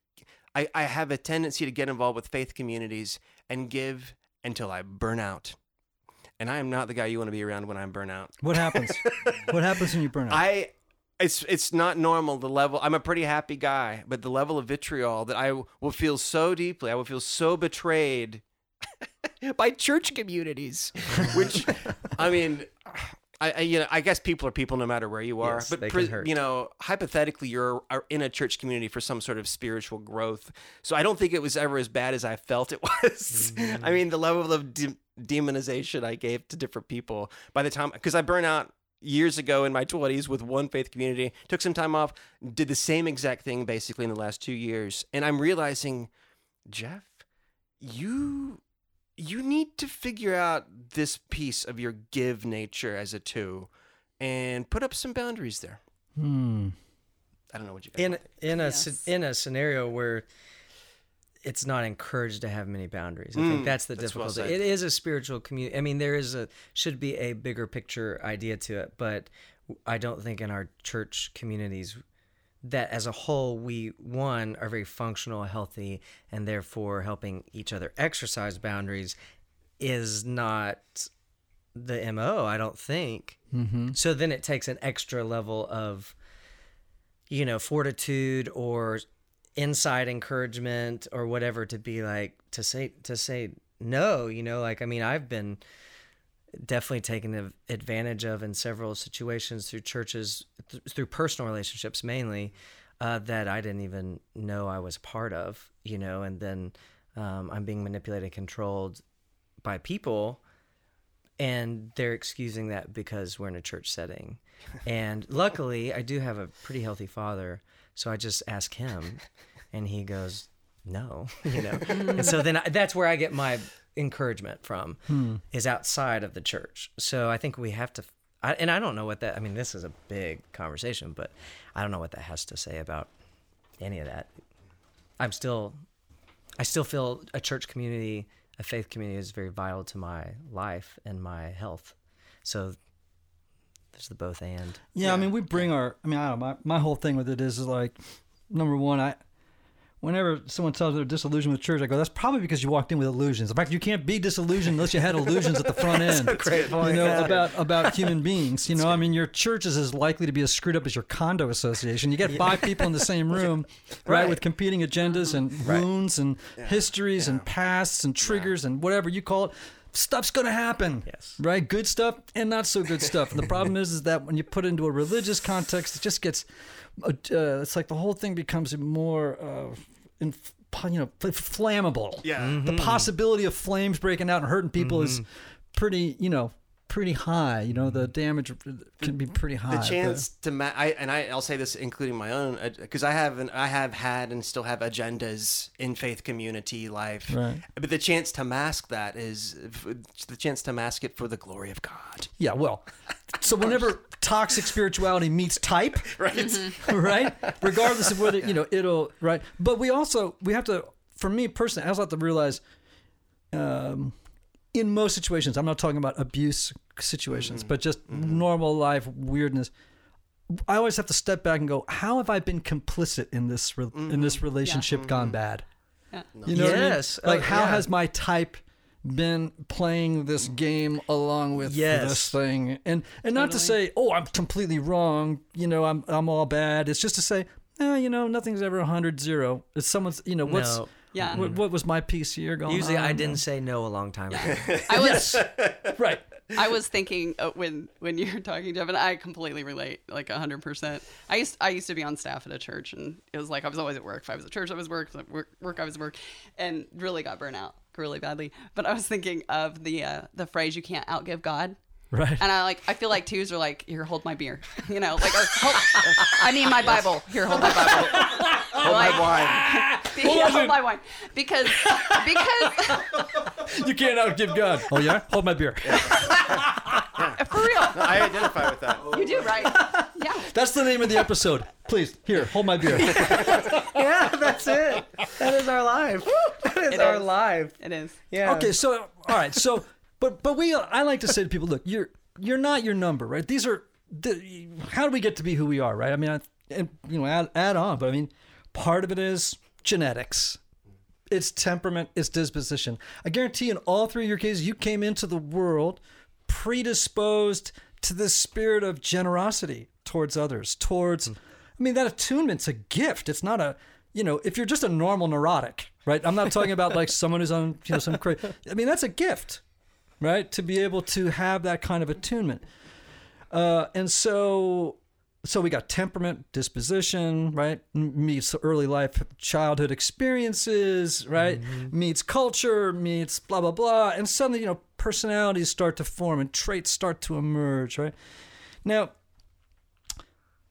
I, I have a tendency to get involved with faith communities and give until I burn out. And I am not the guy you want to be around when I'm burnt out. What happens? what happens when you burn out? I it's it's not normal the level I'm a pretty happy guy, but the level of vitriol that I will feel so deeply, I will feel so betrayed by church communities, which I mean I, I, you know I guess people are people no matter where you are, Yes, but pre- you know hypothetically you're are in a church community for some sort of spiritual growth. So I don't think it was ever as bad as I felt it was. Mm-hmm. I mean the level of de- demonization I gave to different people by the time because I burn out years ago in my 20s with one faith community took some time off did the same exact thing basically in the last 2 years and I'm realizing Geoff you you need to figure out this piece of your give nature as a two and put up some boundaries there. Hmm. I don't know what you guys in in a Yes. in a scenario where it's not encouraged to have many boundaries. I Mm, think that's the that's difficulty. said. it is a spiritual community. I mean, there is a should be a bigger picture idea to it, but I don't think in our church communities that as a whole we one are very functional, healthy, and therefore helping each other exercise boundaries is not the mo. I don't think. Mm-hmm. So then it takes an extra level of you know fortitude or inside encouragement or whatever to be like to say to say no you know like i mean i've been definitely taken advantage of in several situations through churches th- through personal relationships mainly uh, that i didn't even know i was part of you know and then um, i'm being manipulated controlled by people and they're excusing that because we're in a church setting. And luckily, I do have a pretty healthy father, so I just ask him, and he goes, "No," you know. and so then I, that's where I get my encouragement from, hmm. is outside of the church. So I think we have to. I, and I don't know what that. I mean, this is a big conversation, but I don't know what that has to say about any of that. I'm still I still feel a church community, a faith community is very vital to my life and my health. So there's the both and. Yeah, I mean, we bring our. I mean, I don't know. My, my whole thing with it is, is like, number one, I. Whenever someone tells me they're disillusioned with church, I go, "That's probably because you walked in with illusions." In fact, you can't be disillusioned unless you had illusions at the front end. great point, You know yeah. about about human beings. You know, I mean, your church is as likely to be as screwed up as your condo association. You get five people in the same room, right, Right. with competing agendas and wounds and histories and pasts and triggers and whatever you call it. Stuff's gonna happen. Yes. Right? Good stuff and not so good stuff. And the problem is, is that when you put it into a religious context, it just gets. Uh, it's like the whole thing becomes more, uh, inf- you know, flammable. Yeah. The possibility of flames breaking out and hurting people is pretty, you know, pretty high. You know, the damage can be pretty high. the chance to ma- I and I, I'll say this including my own because I have an, I have had and still have agendas in faith community life Right. but the chance to mask that is the chance to mask it for the glory of God Yeah, well, so whenever toxic spirituality meets type, right right? Regardless of whether you know it'll right. But we also we have to, for me personally, I also have to realize, um, in most situations, I'm not talking about abuse situations, mm-hmm. but just mm-hmm. normal life weirdness. I always have to step back and go, how have I been complicit in this re- in this mm-hmm. relationship gone bad? Yeah. You know what I mean? Yes. Oh, Like how yeah. has my type been playing this mm. game along with Yes. this thing? And and not to say, oh, I'm completely wrong. You know, I'm I'm all bad. It's just to say, eh, you know, nothing's ever 100 zero. It's someone's. You know, what's No. Yeah. what, what was my piece here going Usually on? I didn't say no a long time ago. I was Right. I was thinking uh, when when you were talking, Geoff, and I completely relate, like hundred percent. I used I used to be on staff at a church, and it was like I was always at work. If I was at church, I was work. If I was at work, work I was at work, and really got burnt out really badly. But I was thinking of the uh, the phrase "you can't outgive God." Right. And I like, I feel like twos are like, here, hold my beer, you know, like, or, I mean, my Bible. Here, hold my Bible. Hold my wine. Yeah, hold my wine, because because you can't outgive God. Oh yeah, hold my beer. for real, I identify with that. you do right. Yeah, That's the name of the episode. Please, here, hold my beer. yeah, that's it. That is our life. That is It our is. life. it is. Yeah. Okay, so all right, so but but we I like to say to people, look, you're you're not your number, right? These are the, how do we get to be who we are, right? I mean, I, and you know, add add on, but I mean, part of it is genetics. It's temperament, it's disposition. I guarantee in all three of your cases, you came into the world predisposed to this spirit of generosity towards others, towards hmm. I mean, that attunement's a gift. It's not a you know, if you're just a normal neurotic, right? I'm not talking about like someone who's on, you know, some crazy. I mean, that's a gift, right? To be able to have that kind of attunement. Uh, and so, so we got temperament, disposition, right? Meets early life, childhood experiences, right? Meets culture, meets blah blah blah, and suddenly, you know, personalities start to form and traits start to emerge, right? Now,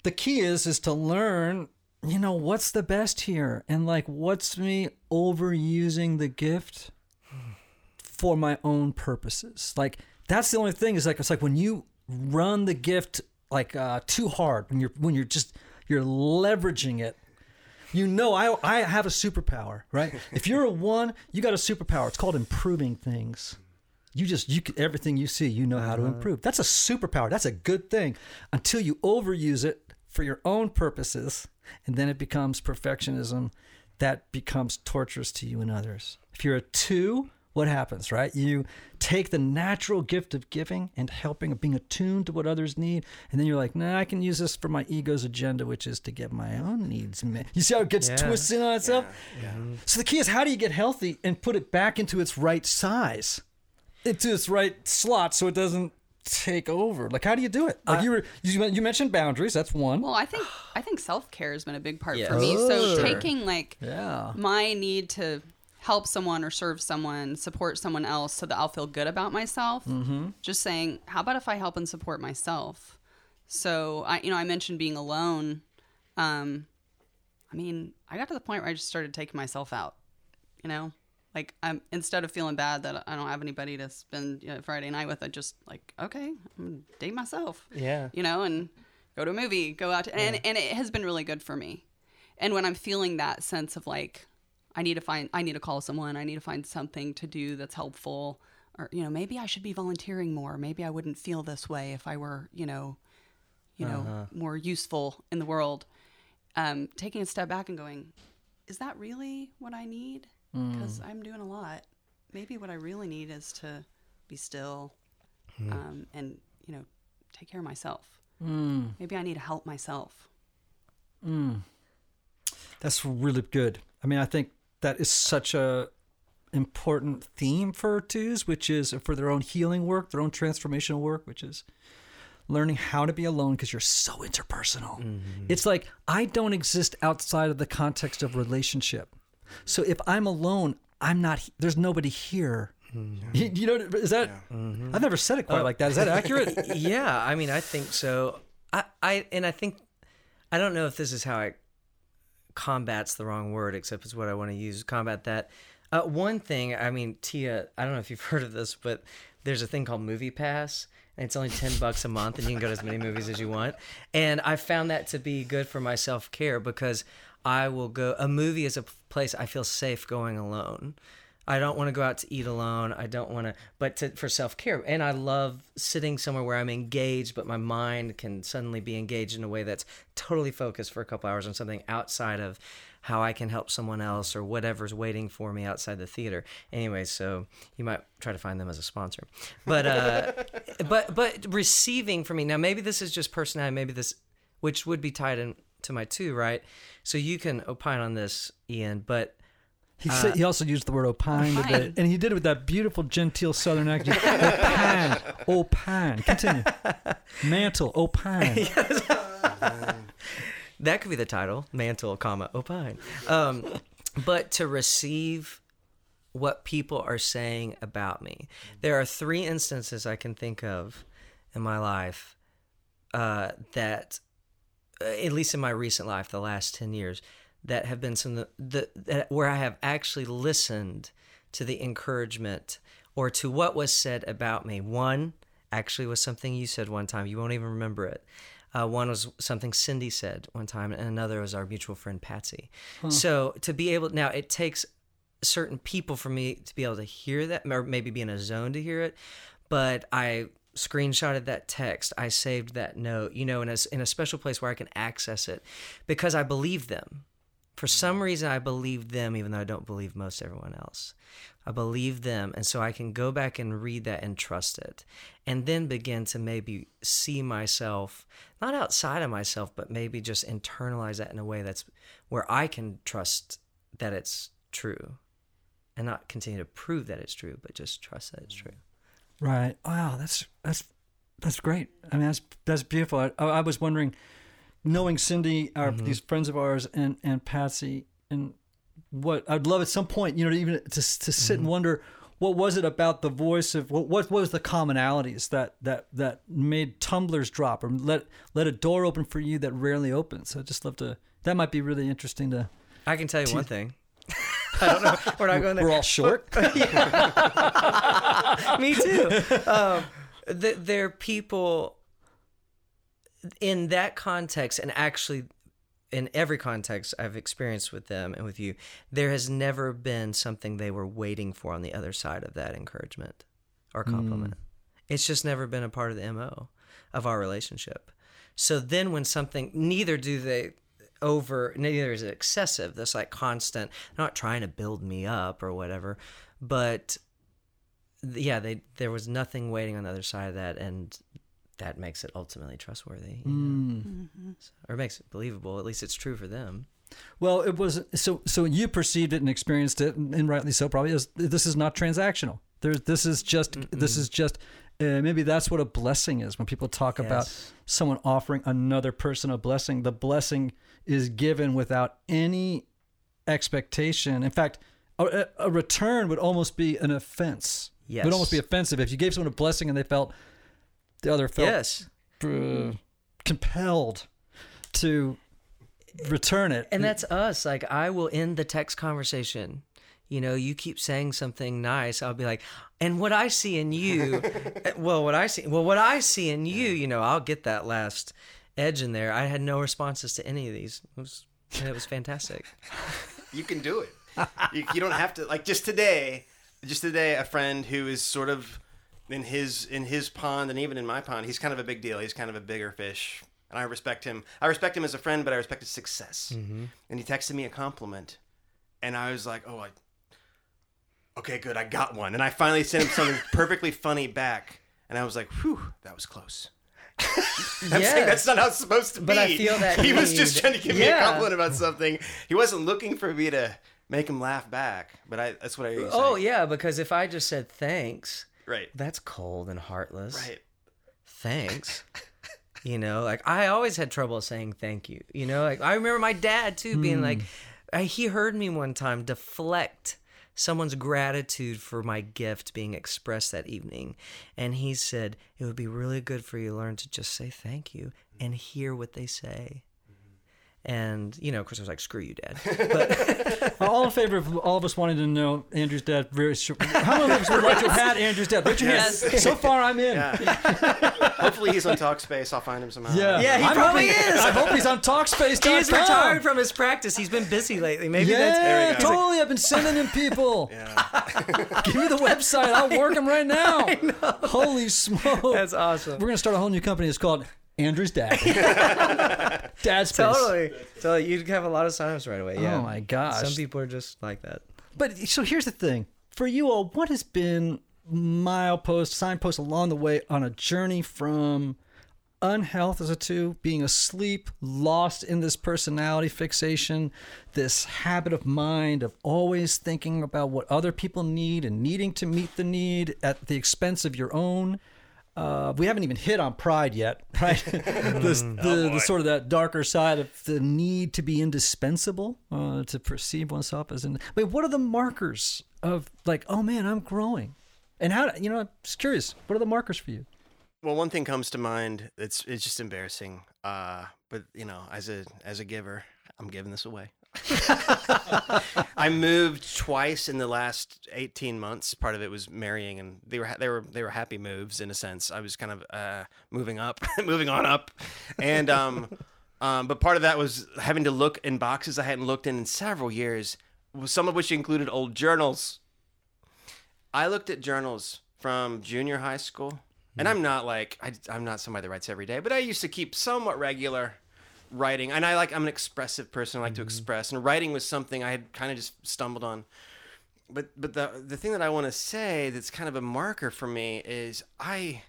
the key is is to learn you know what's the best here and like what's me overusing the gift for my own purposes like that's the only thing is like it's like when you run the gift like uh too hard when you're when you're just you're leveraging it you know I I have a superpower, right? if you're a one, you got a superpower. It's called improving things. You just you everything you see, you know how to improve. That's a superpower. That's a good thing until you overuse it for your own purposes, and then it becomes perfectionism that becomes torturous to you and others. If you're a two, what happens, right? You take the natural gift of giving and helping, of being attuned to what others need, and then you're like, nah, I can use this for my ego's agenda, which is to get my own needs met. You see how it gets Yeah. twisted on itself? Yeah. So the key is how do you get healthy and put it back into its right size, into its right slot, so it doesn't take over. Like, how do you do it? Like uh, you were, you, you mentioned boundaries. That's one. Well, I think I think self care has been a big part Yes. for me. So Oh. Sure. taking like yeah. my need to help someone or serve someone, support someone else, so that I'll feel good about myself. Mm-hmm. Just saying, how about if I help and support myself? So I, you know, I mentioned being alone. Um, I mean, I got to the point where I just started taking myself out. You know, like I'm instead of feeling bad that I don't have anybody to spend you know, Friday night with, I just like okay, I'm gonna date myself Yeah. you know, and go to a movie, go out to, and and it has been really good for me. And when I'm feeling that sense of like, I need to find, I need to call someone, I need to find something to do that's helpful, or you know, maybe I should be volunteering more. Maybe I wouldn't feel this way if I were, you know, you know, uh-huh. more useful in the world. Um, taking a step back and going, is that really what I need? Hmm. Because I'm doing a lot. Maybe what I really need is to be still, hmm. um, and you know, take care of myself. Hmm. Maybe I need to help myself. That's really good. I mean, I think that is such a important theme for twos, which is for their own healing work, their own transformational work, which is learning how to be alone because you're so interpersonal. Mm-hmm. It's like I don't exist outside of the context of relationship. So if I'm alone, I'm not. There's nobody here. You, mm-hmm. you know, is that? Mm-hmm. I've never said it quite uh, like that. Is that accurate? yeah, I mean, I think so. I, I, and I think, I don't know if this is how I combats the wrong word, except it's what I want to use. Combat that. Uh, one thing, I mean, Tia, I don't know if you've heard of this, but there's a thing called MoviePass, and it's only ten bucks a month, and you can go to as many movies as you want. And I found that to be good for my self care because I will go. A movie is a place I feel safe going alone. I don't want to go out to eat alone. I don't want to, but to, for self care. And I love sitting somewhere where I'm engaged, but my mind can suddenly be engaged in a way that's totally focused for a couple hours on something outside of how I can help someone else or whatever's waiting for me outside the theater. Anyway, so you might try to find them as a sponsor, but uh, but but receiving for me now. Maybe this is just personality. Maybe this, which would be tied in to my two, right? So you can opine on this, Ian, but. He said, he also used the word opine, Opine. today, and he did it with that beautiful genteel Southern accent. opine, opine. Continue. Mantle, opine. That could be the title, mantle, comma, opine. Um, but to receive what people are saying about me. There are three instances I can think of in my life uh, that, uh, at least in my recent life, the last 10 years, that have been some of the, the that, where I have actually listened to the encouragement or to what was said about me. One actually was something you said one time. You won't even remember it. Uh, one was something Cindy said one time, and another was our mutual friend Patsy. So to be able now, it takes certain people for me to be able to hear that, or maybe be in a zone to hear it. But I screenshotted that text. I saved that note, you know, in a, in a special place where I can access it because I believe them. For some reason, I believe them, even though I don't believe most everyone else. I believe them. And so I can go back and read that and trust it. And then begin to maybe see myself, not outside of myself, but maybe just internalize that in a way that's where I can trust that it's true and not continue to prove that it's true, but just trust that it's true. Right. Wow. That's that's that's great. I mean, that's that's beautiful. I, I was wondering, knowing Cindy, our these friends of ours, and and Patsy, and what I'd love at some point, you know, to even to to sit and wonder what was it about the voice of what what was the commonalities that that that made tumblers drop or let let a door open for you that rarely opens. So I'd just love to. That might be really interesting to. I can tell you one thing. I don't know. We're not going there. We're all short. Me too. Um, th- there are people in that context, and actually in every context I've experienced with them and with you, there has never been something they were waiting for on the other side of that encouragement or hmm. compliment. It's just never been a part of the MO of our relationship. So then when something, neither do they over, neither is it excessive, this like constant, not trying to build me up or whatever, but yeah, they there was nothing waiting on the other side of that, and that makes it ultimately trustworthy, you know? So- or makes it believable. At least it's true for them. Well, it was so. So you perceived it and experienced it, and, and rightly so. Probably as this is not transactional. There's this is just this is just uh, maybe that's what a blessing is. When people talk about someone offering another person a blessing, the blessing is given without any expectation. In fact, a, a return would almost be an offense. It would almost be offensive if you gave someone a blessing and they felt the other felt Yes, uh, compelled to return it. and that's us. Like I will end the text conversation. You know, you keep saying something nice. I'll be like, and what I see in you, well, what I see, well, what I see in you, you know, I'll get that last edge in there. I had no responses to any of these. It was, it was fantastic. You can do it. you, you don't have to like just today. Just today, a friend who is sort of in his in his pond and even in my pond, he's kind of a big deal. He's kind of a bigger fish, and I respect him. I respect him as a friend, but I respect his success. Mm-hmm. And he texted me a compliment, and I was like, "Oh, I, okay, good, I got one." And I finally sent him something perfectly funny back, and I was like, "Whew, that was close." I'm saying that's not how it's supposed to be. But I feel that he was just trying to give me a compliment about something. He wasn't looking for me to make him laugh back. But I that's what I. Oh saying. yeah, because if I just said thanks, right, that's cold and heartless. right. Thanks. you know, like I always had trouble saying thank you. You know, like I remember my dad too being like, hmm. I, he heard me one time deflect someone's gratitude for my gift being expressed that evening, and he said it would be really good for you to learn to just say thank you and hear what they say. And you know, of course, I was like, "Screw you, Dad." But all in favor of all of us wanting to know Andrew's dad. Very sure. How many of us would like to have had Andrew's dad? Raise your Yes. hand. So far, I'm in. Yeah, Hopefully he's on Talkspace. I'll find him somehow. Uh, yeah, he I'm probably hoping- is. I hope he's on Talkspace. he is retired from his practice. He's been busy lately. Maybe Yeah, that's There we go. totally. I've been sending him people. yeah. Give me the website. I'll work him right now. Holy smoke! that's awesome. We're gonna start a whole new company. It's called Andrew's Dad. Dad's Space. Totally. So you'd have a lot of signups right away. Yeah. Oh my gosh. Some people are just like that. But so here's the thing for you all, what has been milepost, signpost along the way on a journey from unhealth as a two, being asleep, lost in this personality fixation, this habit of mind of always thinking about what other people need and needing to meet the need at the expense of your own. Uh, we haven't even hit on pride yet, right? the, the, the sort of that darker side of the need to be indispensable, uh, to perceive oneself as in. Wait, what are the markers of like, oh man, I'm growing, and how? You know, I'm just curious. What are the markers for you? Well, one thing comes to mind. It's it's just embarrassing. Uh, but you know, as a as a giver, I'm giving this away. I moved twice in the last 18 months. Part of it was marrying, and they were they were they were happy moves in a sense. I was kind of uh, moving up, moving on up, and um, um, but part of that was having to look in boxes I hadn't looked in in several years, some of which included old journals. I looked at journals from junior high school, and I'm not like I, I'm not somebody that writes every day, but I used to keep somewhat regular writing and i like i'm an expressive person i like to express and writing was something i had kind of just stumbled on. But but the the thing that i want to say that's kind of a marker for me is i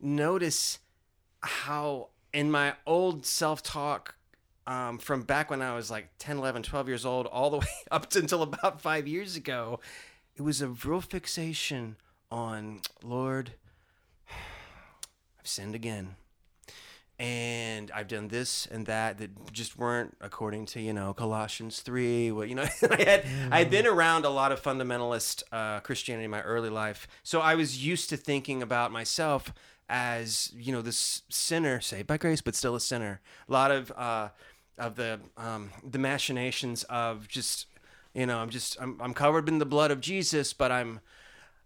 notice how in my old self-talk um, from back when i was like 10 11 12 years old all the way up to until about five years ago it was a real fixation on lord i've sinned again and I've done this and that that just weren't according to you know Colossians three. What you know, I had I had been around a lot of fundamentalist uh, Christianity in my early life, so I was used to thinking about myself as you know this sinner saved by grace, but still a sinner. A lot of uh, of the um, the machinations of just you know I'm just I'm, I'm covered in the blood of Jesus, but I'm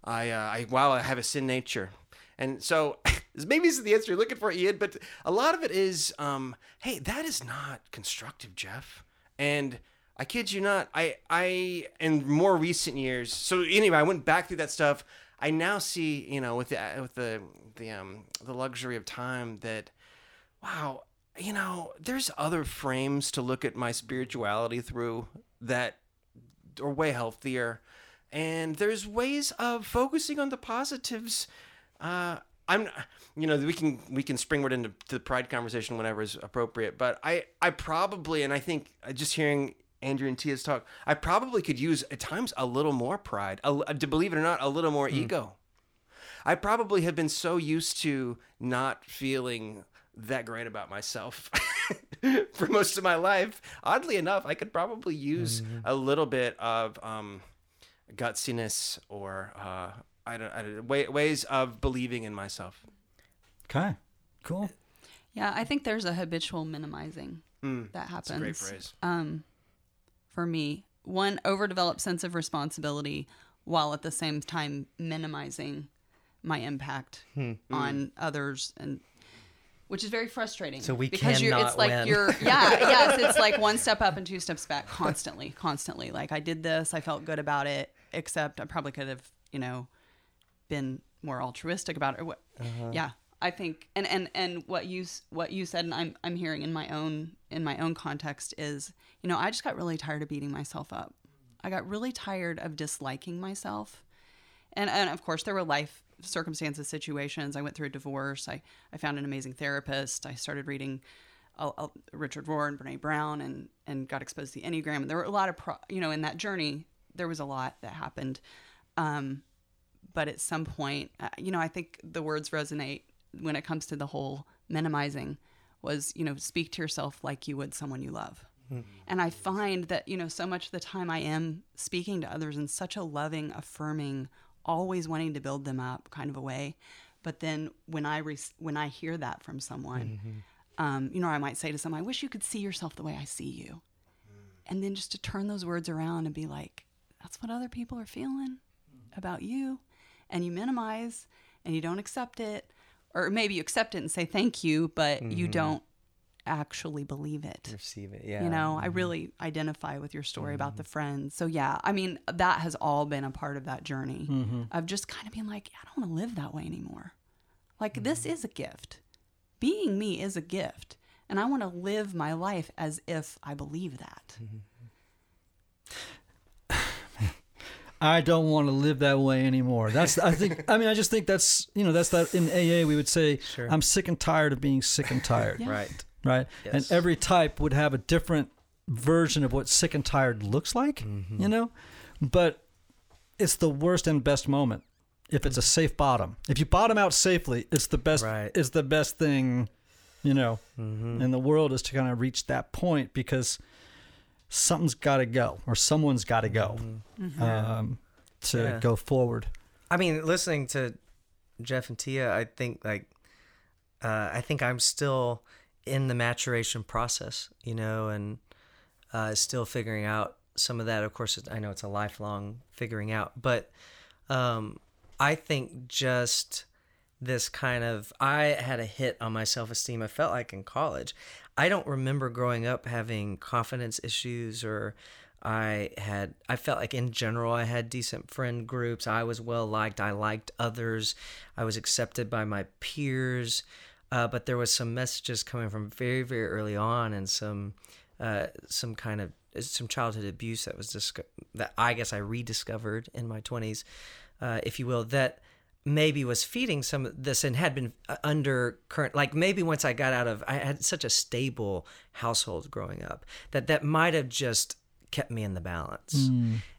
I uh, I wow I have a sin nature. And so maybe this is the answer you're looking for, Ian, but a lot of it is, um, hey, that is not constructive, Geoff. And I kid you not, I, I, in more recent years, so anyway, I went back through that stuff. I now see, you know, with the, with the, the, um, the luxury of time that, wow, you know, there's other frames to look at my spirituality through that are way healthier. And there's ways of focusing on the positives uh, I'm, you know, we can we can springboard into the pride conversation whenever is appropriate. But I I probably and I think uh, just hearing Andrew and Tia's talk, I probably could use at times a little more pride, a, to believe it or not, a little more ego. I probably have been so used to not feeling that great about myself for most of my life. Oddly enough, I could probably use a little bit of um, gutsiness or uh, I don't, I don't way, ways of believing in myself. Okay, cool. Yeah, I think there's a habitual minimizing hmm, that happens. That's a great phrase. Um, for me, one overdeveloped sense of responsibility while at the same time minimizing my impact hmm, hmm. on others and which is very frustrating. So we because you're, it's like win. you're yeah yes it's like one step up and two steps back constantly constantly like I did this I felt good about it except I probably could have you know been more altruistic about it. Or what yeah I think and and and what you what you said and I'm I'm hearing in my own in my own context is you know I just got really tired of beating myself up. I got really tired of disliking myself. And and of course there were life circumstances situations. I went through a divorce. I, I found an amazing therapist. I started reading uh, uh, richard rohr and brene brown and and got exposed to the enneagram. And there were a lot of pro- you know in that journey there was a lot that happened. Um, but at some point uh, you know i think the words resonate when it comes to the whole minimizing was you know speak to yourself like you would someone you love. And I find that, you know, so much of the time I am speaking to others in such a loving, affirming, always wanting to build them up kind of a way. But then when I re- when I hear that from someone, um, you know, I might say to someone, "I wish you could see yourself the way I see you," and then just to turn those words around and be like, "That's what other people are feeling about you," and you minimize and you don't accept it, or maybe you accept it and say thank you, but you mm-hmm. don't actually believe it. Receive it. Yeah. you know i mm-hmm. really identify with your story about the mm-hmm. friends. So yeah i mean that has all been a part of that journey of just kind of being like i don't want to live that way anymore. Like this is a gift. Being me is a gift and i want to live my life as if i believe that I don't want to live that way anymore. That's I think I mean I just think that's you know that's that in AA we would say Sure. I'm sick and tired of being sick and tired. Yeah. Right. Right? Yes. And every type would have a different version of what sick and tired looks like, Mm-hmm. you know? But it's the worst and best moment if it's a safe bottom. If you bottom out safely, it's the best. Right. It's the best thing, you know, Mm-hmm. in the world is to kind of reach that point because something's got to go or someone's got to go um, to Mm-hmm. Yeah. go forward. I mean, listening to Geoff and Tia, I think like uh, I think I'm still in the maturation process, you know, and uh, still figuring out some of that. Of course, I know it's a lifelong figuring out, but um, I think just this kind of I had a hit on my self esteem. I felt like in college. I don't remember growing up having confidence issues or I had I felt like in general I had decent friend groups. I was well liked. I liked others. I was accepted by my peers. Uh, but there was some messages coming from very very early on and some uh, some kind of some childhood abuse that was disco- that I guess I rediscovered in my 20s, uh, if you will, that maybe was feeding some of this and had been uh, under current like maybe once I got out of I had such a stable household growing up that that might have just kept me in the balance.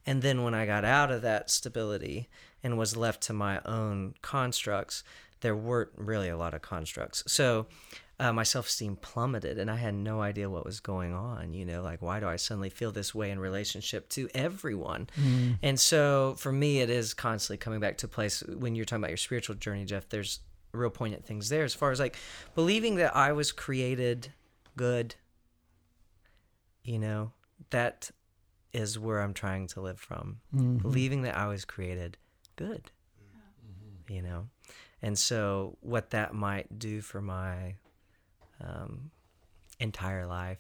And then when I got out of that stability and was left to my own constructs, there weren't really a lot of constructs. So uh, my self esteem plummeted and I had no idea what was going on. You know, like, why do I suddenly feel this way in relationship to everyone? Mm-hmm. And so for me, it is constantly coming back to place when you're talking about your spiritual journey, Geoff, there's real poignant things there as far as like believing that I was created good, you know, that is where I'm trying to live from. Mm-hmm. Believing that I was created good, mm-hmm. you know? And so, what that might do for my um, entire life,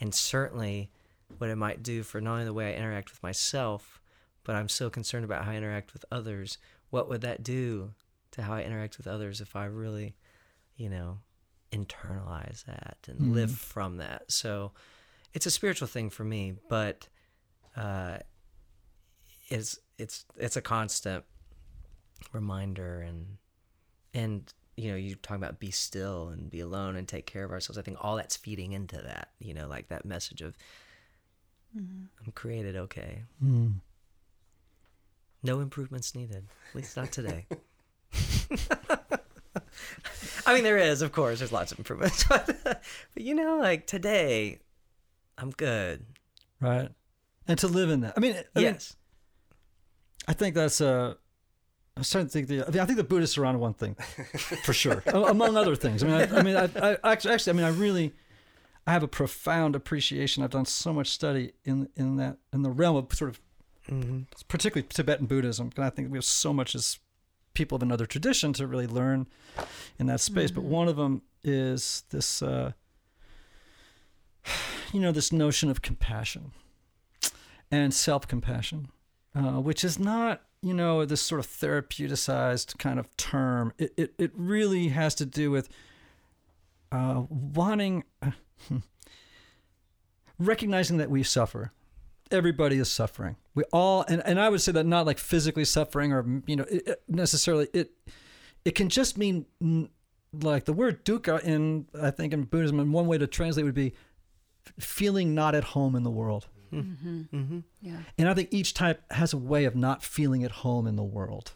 and certainly what it might do for not only the way I interact with myself, but I'm so concerned about how I interact with others. What would that do to how I interact with others if I really, you know, internalize that and live from that? So, it's a spiritual thing for me, but uh, it's it's it's a constant reminder and and you know you talk about be still and be alone and take care of ourselves i think all that's feeding into that you know like that message of i'm created okay. No improvements needed at least not today. I mean there is of course there's lots of improvements but, but you know like today i'm good. Right. And to live in that. I mean, I, mean, yes. I think that's uh I was trying to think. The, I, think the Buddhists are on one thing, for sure, among other things. I mean, I, I mean, I, I actually, actually, I mean, I really, I have a profound appreciation. I've done so much study in in that in the realm of sort of, particularly Tibetan Buddhism, and I think we have so much as people of another tradition to really learn in that space. But one of them is this, uh, you know, this notion of compassion and self compassion uh, which is not you know this sort of therapeuticized kind of term it, it, it really has to do with uh, wanting recognizing that we suffer. Everybody is suffering. We all and, and i would say that not like physically suffering or you know it, it necessarily it it can just mean like the word dukkha in i think in buddhism and one way to translate would be feeling not at home in the world Yeah. and I think each type has a way of not feeling at home in the world.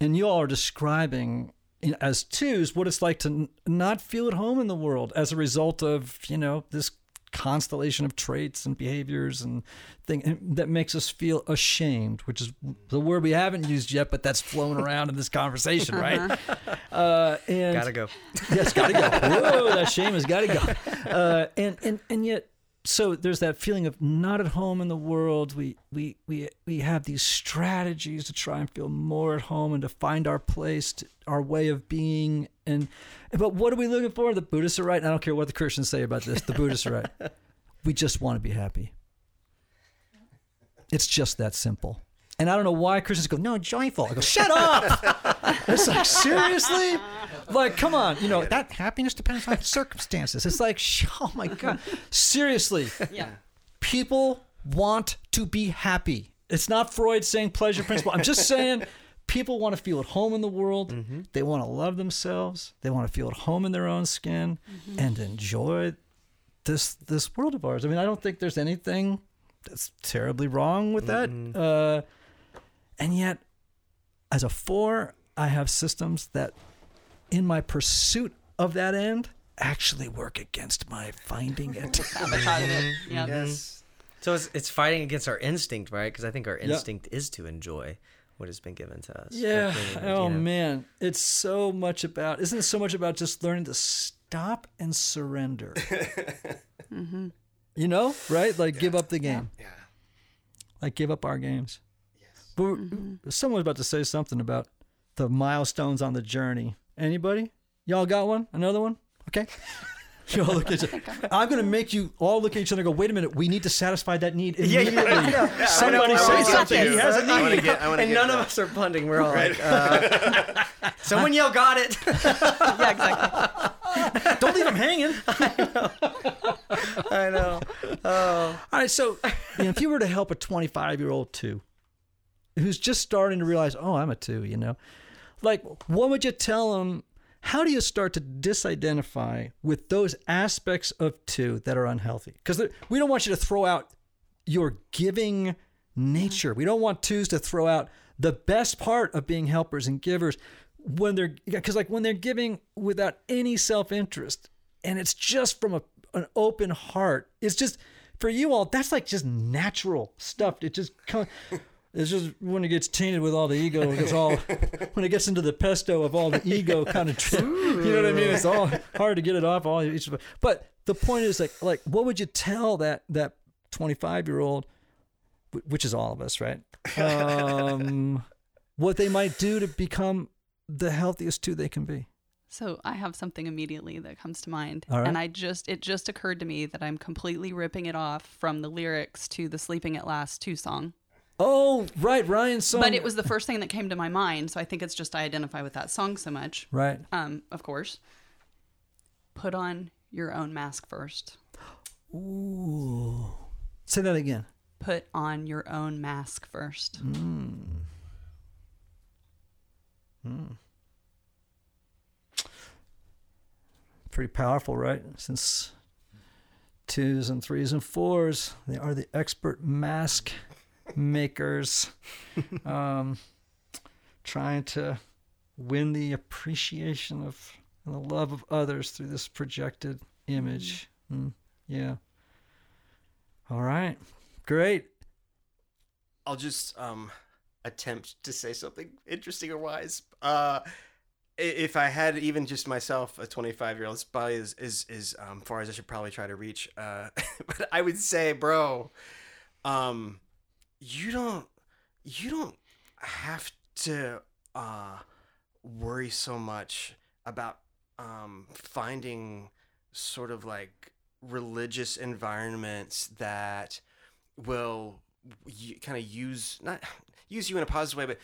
And you all are describing as twos what it's like to n- not feel at home in the world as a result of, you know, this constellation of traits and behaviors and thing and that makes us feel ashamed, which is the word we haven't used yet, but that's flown around in this conversation, right? Uh, and gotta go Yes, gotta go. Whoa, that shame has gotta go. Uh, and and and yet, so there's that feeling of not at home in the world. We we we we have these strategies to try and feel more at home and to find our place, to, our way of being. And but what are we looking for? The Buddhists are right. I don't care what the Christians say about this. The Buddhists are right. We just want to be happy. It's just that simple. And I don't know why Christians go, no, joyful. I go, shut up. it's like, seriously? Like, come on. You know, that happiness depends on circumstances. It's like, sh- oh my God. Seriously. Yeah. People want to be happy. It's not Freud saying pleasure principle. I'm just saying people want to feel at home in the world. They want to love themselves. They want to feel at home in their own skin and enjoy this this world of ours. I mean, I don't think there's anything that's terribly wrong with that. Uh, and yet, as a four, I have systems that, in my pursuit of that end, actually work against my finding it. Sabotage it. Mm-hmm. Yeah. Yes. So it's, it's fighting against our instinct, right? Because I think our instinct is to enjoy what has been given to us. Yeah. Or, you Oh know. man, it's so much about. Isn't it so much about just learning to stop and surrender? Mm-hmm. You know, right? Like give up the game. Yeah. Like give up our games. Yes. But we're- mm-hmm. someone was about to say something about the milestones on the journey. Anybody? Y'all got one? Another one? Okay. You all look at each other. I'm going to make you all look at each other and go, wait a minute, we need to satisfy that need immediately. Somebody I know, say something. He has a I want to need. get. I want to And get none of that. us are punting. We're all like, uh, someone yell, got it. yeah, exactly. Don't leave him hanging. I know. All right, so you know, if you were to help a 25 year old two who's just starting to realize, oh, I'm a two, you know, like what would you tell them? How do you start to disidentify with those aspects of two that are unhealthy? Because we don't want you to throw out your giving nature. We don't want twos to throw out the best part of being helpers and givers when they're because like when they're giving without any self-interest and it's just from a, an open heart it's just for you all that's like just natural stuff it just comes it's just when it gets tainted with all the ego it's all when it gets into the pesto of all the ego kind of trip you know what i mean it's all hard to get it off all each but the point is like like what would you tell that that 25 year old which is all of us, right? Um, what they might do to become the healthiest two they can be. So I have something immediately that comes to mind, All right. and I just it just occurred to me that I'm completely ripping it off from the lyrics to the "Sleeping at Last" two song. Oh, right, Ryan's song. But it was the first thing that came to my mind, so I think it's just I identify with that song so much. right. Um, of course, put on your own mask first. Ooh, say that again. Put on your own mask first. Pretty powerful, right? Since twos and threes and fours, they are the expert mask makers, um, trying to win the appreciation of and the love of others through this projected image. Mm, yeah. All right. Great. I'll just um attempt to say something interesting or wise. Uh, if I had even just myself, a 25 year old, it's probably as is is um far as I should probably try to reach. Uh, but I would say, bro, um, you don't you don't have to uh worry so much about um finding sort of like religious environments that will kind of use not use you in a positive way, but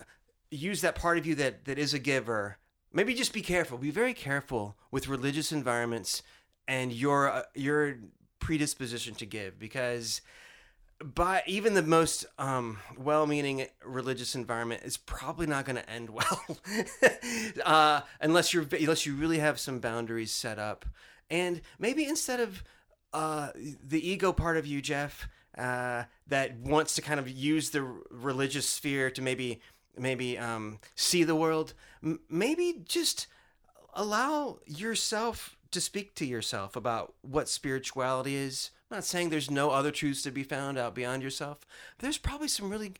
uh, use that part of you that that is a giver. Maybe just be careful. Be very careful with religious environments and your uh, your predisposition to give because by even the most um, well-meaning religious environment is probably not going to end well. Uh, unless you're unless you really have some boundaries set up. And maybe instead of uh, the ego part of you Geoff uh, that wants to kind of use the religious sphere to maybe maybe um, see the world m- maybe just allow yourself to speak to yourself about what spirituality is I'm not saying there's no other truths to be found out beyond yourself there's probably some really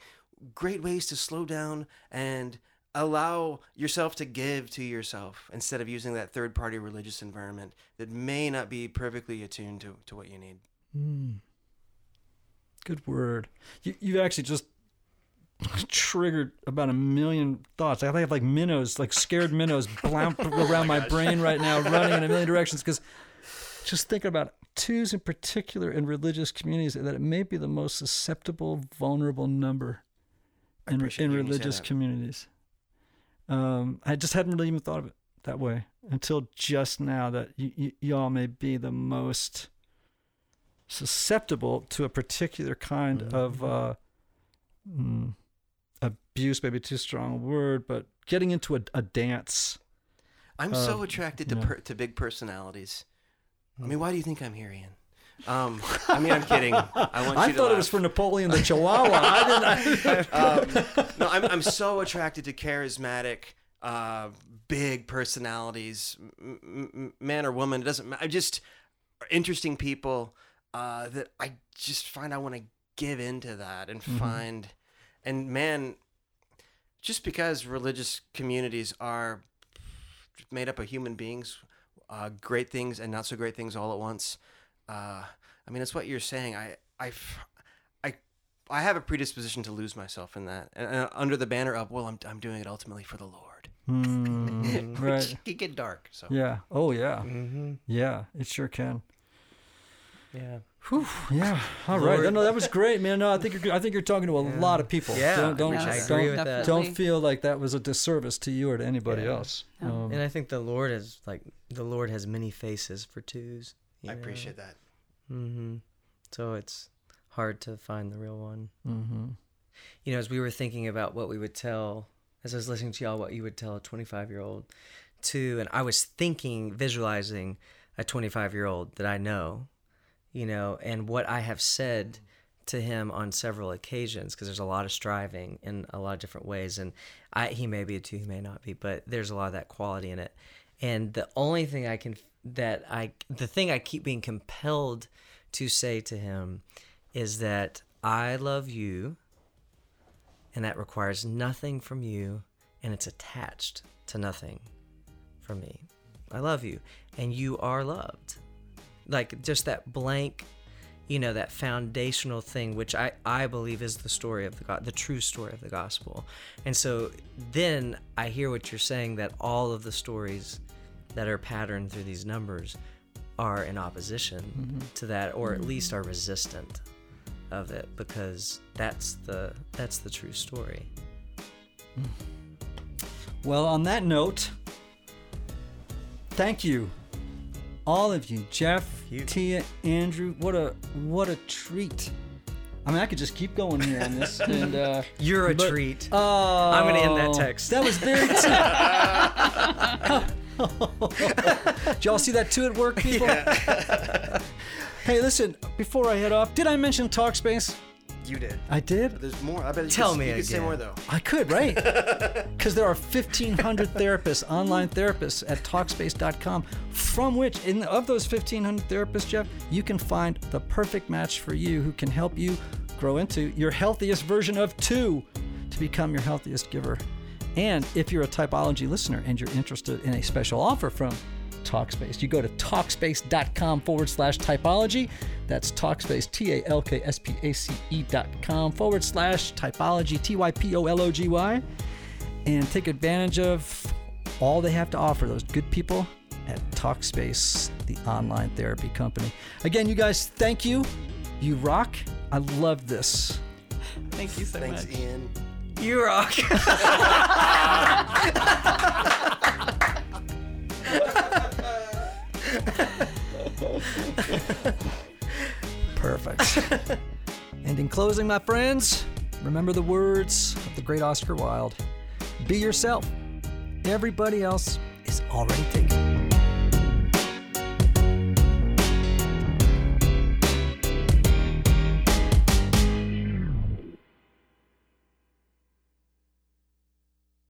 great ways to slow down and allow yourself to give to yourself instead of using that third party religious environment that may not be perfectly attuned to, to what you need hmm. Good word. You you've actually just triggered about a million thoughts. I have like minnows, like scared minnows, blount oh around my brain right now, running in a million directions. Because just thinking about twos in particular in religious communities, that it may be the most susceptible, vulnerable number in, in hearing you say religious communities. Um, I just hadn't really even thought of it that way until just now. That y- y- y'all may be the most susceptible to a particular kind of uh, mm, abuse, maybe too strong a word, but getting into a, a dance. i'm Uh, so attracted to yeah. per, to big personalities i mean why do you think i'm here ian Um, I mean, I'm kidding. I want I thought it was for Napoleon the Chihuahua. I didn't. I, no, I'm, I'm so attracted to charismatic, uh, big personalities, m- m- man or woman. It doesn't matter. Just interesting people uh, that I just find I want to give into that and find. And man, just because religious communities are made up of human beings, uh, great things and not so great things all at once. Uh, I mean, it's what you're saying. I, I, I, I have a predisposition to lose myself in that, and, and under the banner of, well, I'm, I'm doing it ultimately for the Lord. Mm, right. It can get dark. So Yeah. Oh yeah. Mm-hmm. Yeah. It sure can. Yeah. Whew, yeah. All right. Lord- No, that was great, man. No, I think you're. I think you're talking to a lot of people. Yeah, Don't don't, I don't, with that. don't feel like that was a disservice to you or to anybody Yeah. else. No. Um, And I think the Lord is like the Lord has many faces for twos. I appreciate that. Mm-hmm. So it's hard to find the real one. mhm. You know, as we were thinking about what we would tell, as I was listening to y'all, what you would tell a 25 year old two, and I was thinking, visualizing a 25 year old that I know, you know, and what I have said to him on several occasions because there's a lot of striving in a lot of different ways and I he may be a two he may not be but there's a lot of that quality in it and the only thing I can that I the thing I keep being compelled to say to him is that I love you and that requires nothing from you and it's attached to nothing from me. I love you and you are loved. Like just that blank, you know, that foundational thing which I I believe is the story of the God, the true story of the gospel. And so then I hear what you're saying that all of the stories that are patterned through these numbers are in opposition mm-hmm. to that or at least mm-hmm. are resistant of it because that's the that's the true story. Well, on that note, thank you, all of you, Geoff, Tia, Andrew. What a what a treat. I mean, I could just keep going here on this, and uh, You're a But- treat. oh, I'm gonna end that text. That was very. Did y'all see that too at work, people? hey, listen. Before I head off, did I mention Talkspace? You did. I did. There's more. I bet you Tell could, me you could say more though. I could, right? Because there are 1,500 therapists, online therapists at Talkspace.com, from which, in of those 1,500 therapists, Geoff, you can find the perfect match for you who can help you grow into your healthiest version of two to become your healthiest giver. And if you're a typology listener and you're interested in a special offer from Talkspace. You go to talkspace.com forward slash typology. That's Talkspace, T A L K S P A C E dot com forward slash typology, T Y P O L O G Y, and take advantage of all they have to offer, those good people at Talkspace, the online therapy company. Again, you guys, thank you. You rock. I love this. Thank you so Thanks, much. Thanks, Ian. You rock. Perfect. and in closing, my friends, remember the words of the great Oscar Wilde Be yourself. Everybody else is already taken.